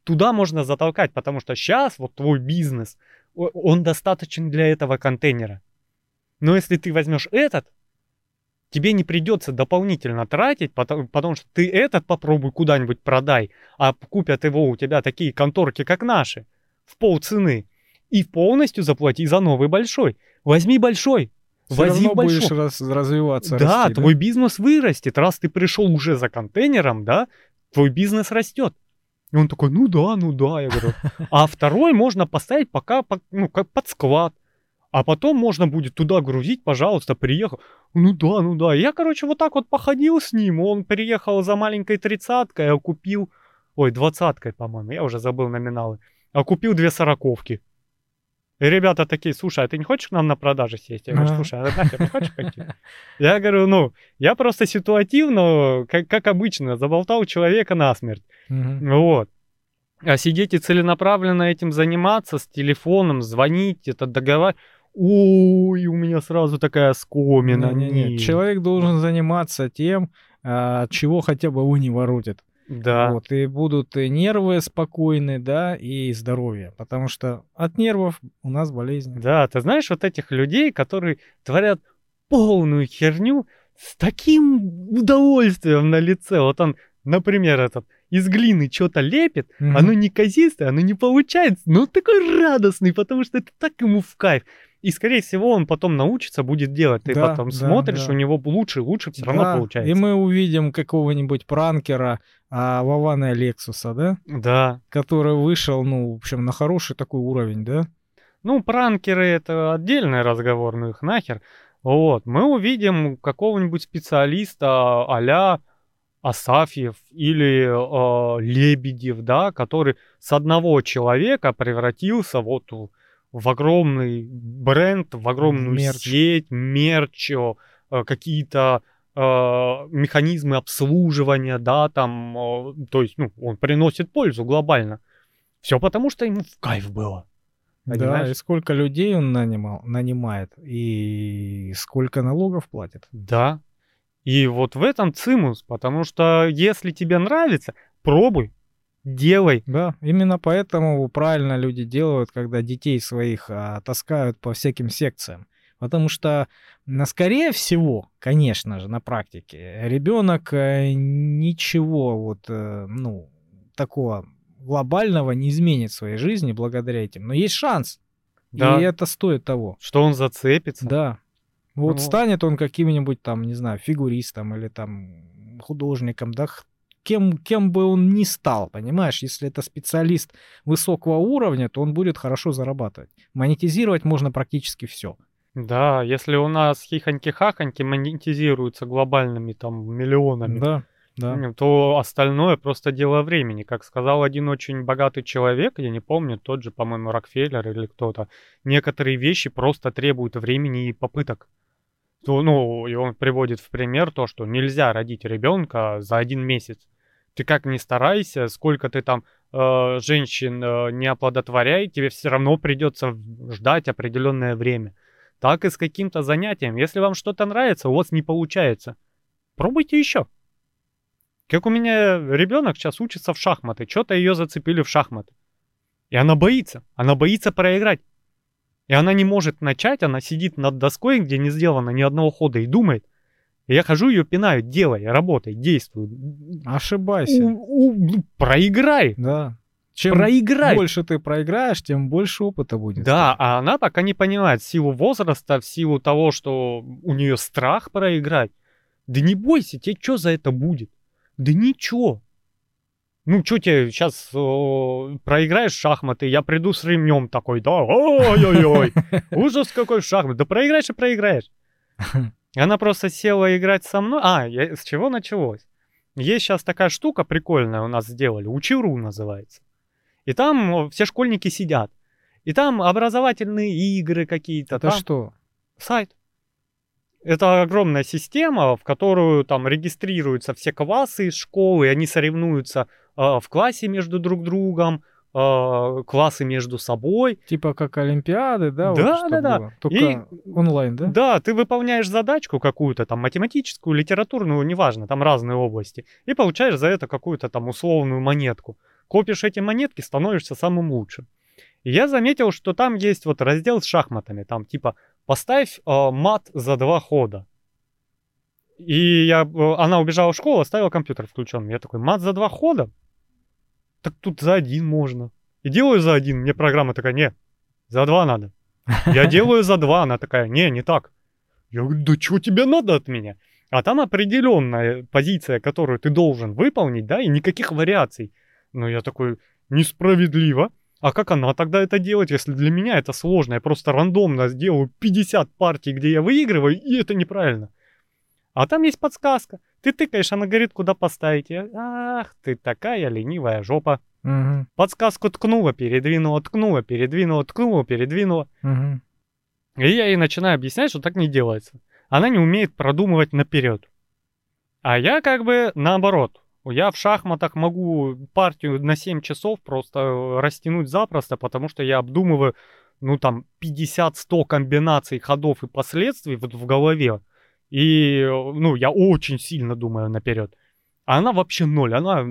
Speaker 1: туда можно затолкать, потому что сейчас вот твой бизнес, он достаточен для этого контейнера. Но если ты возьмешь этот, тебе не придется дополнительно тратить, потому, потому что ты этот попробуй куда-нибудь продай, а купят его у тебя такие конторки, как наши, в полцены. И полностью заплати за новый большой. Возьми большой.
Speaker 2: Всё
Speaker 1: Возьми
Speaker 2: равно будешь
Speaker 1: большой.
Speaker 2: раз- развиваться.
Speaker 1: Да,
Speaker 2: расти,
Speaker 1: твой бизнес вырастет. Раз ты пришел уже за контейнером, да, твой бизнес растет. И он такой, ну да, ну да, я говорю. А второй можно поставить пока, по- ну, как под склад. А потом можно будет туда грузить, пожалуйста, приехал. Ну да, ну да. Я, короче, вот так вот походил с ним. Он приехал за маленькой тридцаткой, а купил... Ой, двадцаткой, по-моему, я уже забыл номиналы. А купил две сороковки. И ребята такие, слушай, а ты не хочешь к нам на продаже сесть? Я говорю, слушай, а нахер не хочешь пойти? Я говорю, ну, я просто ситуативно, как, как обычно, заболтал человека насмерть.
Speaker 2: Мгм.
Speaker 1: Вот. А сидеть и целенаправленно этим заниматься, с телефоном, звонить, это договаривать. Ой, у меня сразу такая скомина.
Speaker 2: Не-не-не,
Speaker 1: не.
Speaker 2: Человек должен заниматься тем, а, чего хотя бы его не воротит.
Speaker 1: Да.
Speaker 2: Вот, и будут и нервы спокойны, да, и здоровье. Потому что от нервов у нас болезни.
Speaker 1: Да, ты знаешь вот этих людей, которые творят полную херню с таким удовольствием на лице. Вот он, например, этот из глины что-то лепит,
Speaker 2: Мгм.
Speaker 1: оно неказистое, оно не получается, но он такой радостный, потому что это так ему в кайф. И, скорее всего, он потом научится, будет делать. Ты
Speaker 2: Да,
Speaker 1: потом
Speaker 2: да,
Speaker 1: смотришь,
Speaker 2: да.
Speaker 1: у него лучше, лучше все равно
Speaker 2: Да,
Speaker 1: получается.
Speaker 2: И мы увидим какого-нибудь пранкера а, Вована Лексуса, да?
Speaker 1: Да.
Speaker 2: Который вышел, ну, в общем, на хороший такой уровень, да?
Speaker 1: Ну, пранкеры это отдельный разговор, ну их нахер. Вот, мы увидим какого-нибудь специалиста а-ля Асафьев или э, Лебедев, да, который с одного человека превратился вот в, в огромный бренд, в огромную
Speaker 2: Мерч.
Speaker 1: сеть, мерч, э, какие-то э, механизмы обслуживания, да, там, э, то есть, ну, он приносит пользу глобально. Все потому, что ему в кайф было.
Speaker 2: Да,
Speaker 1: Понимаешь?
Speaker 2: и сколько людей он нанимал, нанимает, и сколько налогов платит.
Speaker 1: Да. И вот в этом цимус, потому что если тебе нравится, пробуй, делай.
Speaker 2: Да, именно поэтому правильно люди делают, когда детей своих а, таскают по всяким секциям. Потому что, на- скорее всего, конечно же, на практике, ребенок э, ничего вот, э, ну, такого глобального не изменит в своей жизни благодаря этим. Но есть шанс.
Speaker 1: Да.
Speaker 2: И это стоит того.
Speaker 1: Что он зацепится.
Speaker 2: Да. Вот
Speaker 1: Ну.
Speaker 2: станет он каким-нибудь там, не знаю, фигуристом или там художником, да, кем, кем бы он ни стал, понимаешь, если это специалист высокого уровня, то он будет хорошо зарабатывать. Монетизировать можно практически все.
Speaker 1: Да, если у нас хихоньки-хахоньки монетизируются глобальными там миллионами,
Speaker 2: Да, да.
Speaker 1: то остальное просто дело времени. Как сказал один очень богатый человек, я не помню, тот же, по-моему, Рокфеллер или кто-то, некоторые вещи просто требуют времени и попыток. То, ну, и он приводит в пример то, что нельзя родить ребенка за один месяц. Ты как ни старайся, сколько ты там э, женщин э, не оплодотворяй, тебе все равно придется ждать определенное время. Так и с каким-то занятием. Если вам что-то нравится, у вас не получается, пробуйте еще. Как у меня ребенок сейчас учится в шахматы, что-то ее зацепили в шахматы. И она боится, она боится проиграть. И она не может начать, она сидит над доской, где не сделано ни одного хода, и думает. Я хожу ее пинаю, делай, работай, действуй.
Speaker 2: Ошибайся.
Speaker 1: У- у- проиграй,
Speaker 2: Да. Чем
Speaker 1: проиграй.
Speaker 2: больше ты проиграешь, тем больше опыта будет.
Speaker 1: Да, а она пока не понимает в силу возраста, в силу того, что у нее страх проиграть. Да не бойся, тебе что за это будет? Да ничего. Ну, что тебе сейчас проиграешь в шахматы, я приду с ремнем такой, да, ой-ой-ой, ужас какой в шахматы, да проиграешь и проиграешь. Она просто села играть со мной. А, я- с чего началось? Есть сейчас такая штука прикольная у нас сделали, Учиру называется. И там все школьники сидят. И там образовательные игры какие-то.
Speaker 2: Это
Speaker 1: там
Speaker 2: что?
Speaker 1: сайт. Это огромная система, в которую там регистрируются все классы из школы, они соревнуются э, в классе между друг другом, э, классы между собой.
Speaker 2: Типа как Олимпиады, да? вот
Speaker 1: Да,
Speaker 2: что
Speaker 1: да, да.
Speaker 2: было? Только онлайн, да?
Speaker 1: Да, ты выполняешь задачку какую-то, там, математическую, литературную, неважно, там разные области, и получаешь за это какую-то там условную монетку. Копишь эти монетки, становишься самым лучшим. И я заметил, что там есть вот раздел с шахматами, там типа поставь э, мат за два хода. И я, э, она убежала в школу, оставила компьютер включенным. Я такой, мат за два хода? Так тут за один можно. И делаю за один, мне программа такая, не, за два надо. Я делаю за два, она такая, не, не так. Я говорю, да что тебе надо от меня? А там определенная позиция, которую ты должен выполнить, да, и никаких вариаций. Но я такой, несправедливо. А как она тогда это делает, если для меня это сложно? Я просто рандомно сделаю 50 партий, где я выигрываю, и это неправильно. А там есть подсказка. Ты тыкаешь, она говорит, куда поставить. Я, Ах, ты такая ленивая жопа.
Speaker 2: Мгм,
Speaker 1: Подсказку ткнула, передвинула, ткнула, передвинула, ткнула, передвинула.
Speaker 2: мгм.
Speaker 1: И я ей начинаю объяснять, что так не делается. Она не умеет продумывать наперед. А я как бы наоборот. Я в шахматах могу партию на 7 часов просто э, растянуть запросто, потому что я обдумываю, ну там, 50-100 комбинаций ходов и последствий вот в голове. И, ну, я очень сильно думаю наперед. А она вообще ноль. Она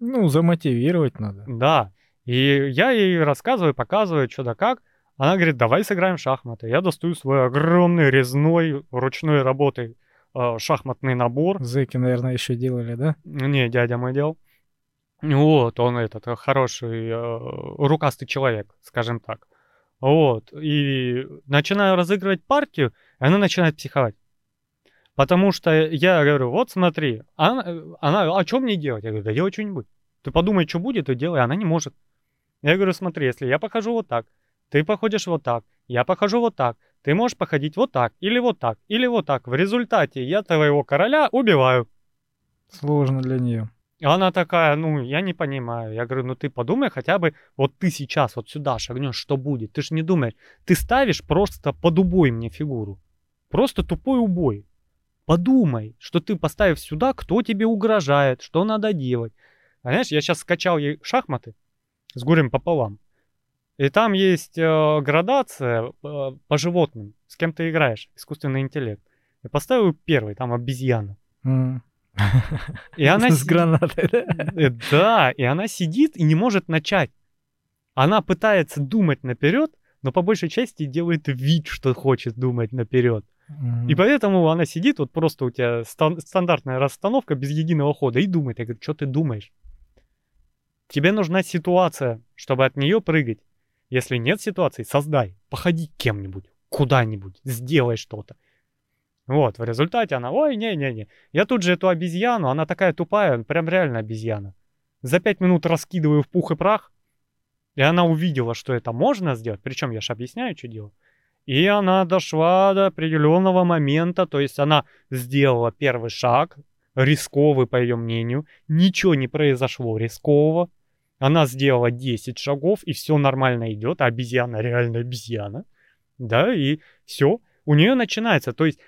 Speaker 2: Ну, замотивировать надо.
Speaker 1: да. И я ей рассказываю, показываю, что да как. Она говорит, давай сыграем в шахматы. Я достаю свой огромный резной ручной работы э, шахматный набор.
Speaker 2: Зэки, наверное, еще делали, да?
Speaker 1: Не, дядя мой делал. Вот, он этот э, хороший, э, рукастый человек, скажем так. Вот, и начинаю разыгрывать партию, и она начинает психовать. Потому что я говорю, вот смотри, она, она а что мне делать? Я говорю, да делай что-нибудь. Ты подумай, что будет, и делай. Она не может. Я говорю, смотри, если я похожу вот так, ты походишь вот так, я похожу вот так, ты можешь походить вот так, или вот так, или вот так. В результате я твоего короля убиваю.
Speaker 2: Сложно для нее.
Speaker 1: Она такая, ну, я не понимаю. Я говорю, ну ты подумай хотя бы, вот ты сейчас вот сюда шагнешь, что будет? Ты же не думаешь. Ты ставишь просто под убой мне фигуру. Просто тупой убой. Подумай, что ты поставив сюда, кто тебе угрожает, что надо делать. Понимаешь, я сейчас скачал ей шахматы с горем пополам. И там есть э, градация э, по животным. С кем ты играешь? Искусственный интеллект. Я поставил первый, там обезьяна. Mm.
Speaker 2: И она с гранатой, да?
Speaker 1: Э, да, и она сидит и не может начать. Она пытается думать наперед, но по большей части делает вид, что хочет думать наперед. Mm-hmm. И поэтому она сидит, вот просто у тебя стан- стандартная расстановка без единого хода и думает. Я говорю, что ты думаешь? Тебе нужна ситуация, чтобы от нее прыгать. Если нет ситуации, создай, походи кем-нибудь, куда-нибудь, сделай что-то. Вот, в результате она, ой, не-не-не, я тут же эту обезьяну, она такая тупая, прям реально обезьяна. За пять минут раскидываю в пух и прах, и она увидела, что это можно сделать, причем я же объясняю, что делать. И она дошла до определенного момента, то есть она сделала первый шаг, рисковый, по ее мнению, ничего не произошло рискового. Она сделала 10 шагов, и все нормально идет, а обезьяна реально обезьяна. Да, и все, у нее начинается. То есть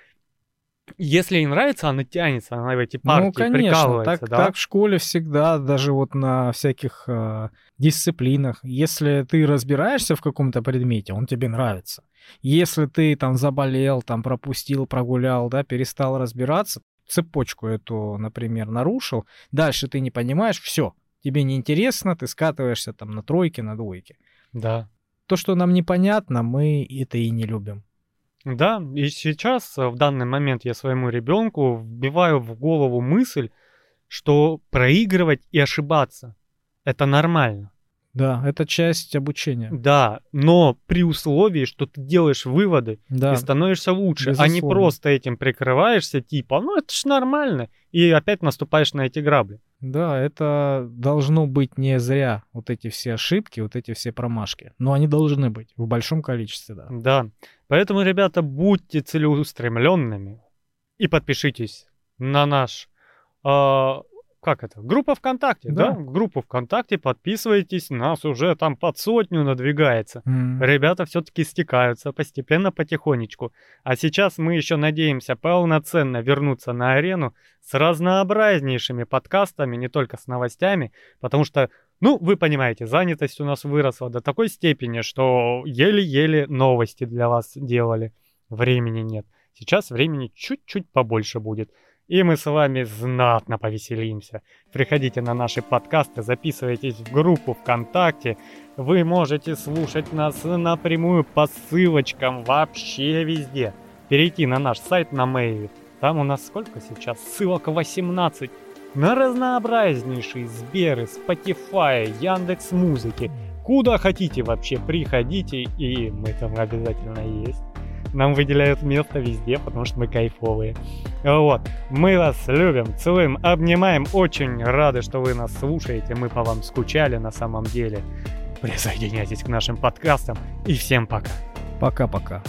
Speaker 1: если ей нравится, она тянется, она в эти партии ну, конечно, прикалывается,
Speaker 2: так,
Speaker 1: да?
Speaker 2: так в школе всегда, даже вот на всяких э, дисциплинах. Если ты разбираешься в каком-то предмете, он тебе нравится. Если ты там заболел, там пропустил, прогулял, да, перестал разбираться, цепочку эту, например, нарушил, дальше ты не понимаешь, все, тебе неинтересно, ты скатываешься там на тройке, на двойке.
Speaker 1: Да.
Speaker 2: То, что нам непонятно, мы это и не любим.
Speaker 1: Да, и сейчас, э, в данный момент, я своему ребенку вбиваю в голову мысль, что проигрывать и ошибаться – это нормально.
Speaker 2: Да, это часть обучения.
Speaker 1: Да, но при условии, что ты делаешь выводы да. и становишься лучше, Безусловно. а не просто этим прикрываешься, типа, ну это ж нормально, и опять наступаешь на эти грабли.
Speaker 2: Да, это должно быть не зря, вот эти все ошибки, вот эти все промашки. Но они должны быть в большом количестве, да.
Speaker 1: Да, поэтому, ребята, будьте целеустремленными и подпишитесь на наш э, как это, группа ВКонтакте, да? да? Группу ВКонтакте, подписывайтесь, нас уже там под сотню надвигается. Mm. Ребята все-таки стекаются постепенно, потихонечку. А сейчас мы еще надеемся полноценно вернуться на арену с разнообразнейшими подкастами, не только с новостями, потому что, ну, вы понимаете, занятость у нас выросла до такой степени, что еле-еле новости для вас делали. Времени нет. Сейчас времени чуть-чуть побольше будет и мы с вами знатно повеселимся. Приходите на наши подкасты, записывайтесь в группу ВКонтакте. Вы можете слушать нас напрямую по ссылочкам вообще везде. Перейти на наш сайт на Мэйве. Там у нас сколько сейчас? Ссылок 18. На разнообразнейшие Сберы, Spotify, Яндекс Музыки. Куда хотите вообще, приходите, и мы там обязательно есть. Нам выделяют место везде, потому что мы кайфовые. Вот. Мы вас любим, целуем, обнимаем. Очень рады, что вы нас слушаете. Мы по вам скучали на самом деле. Присоединяйтесь к нашим подкастам. И всем пока.
Speaker 2: Пока-пока.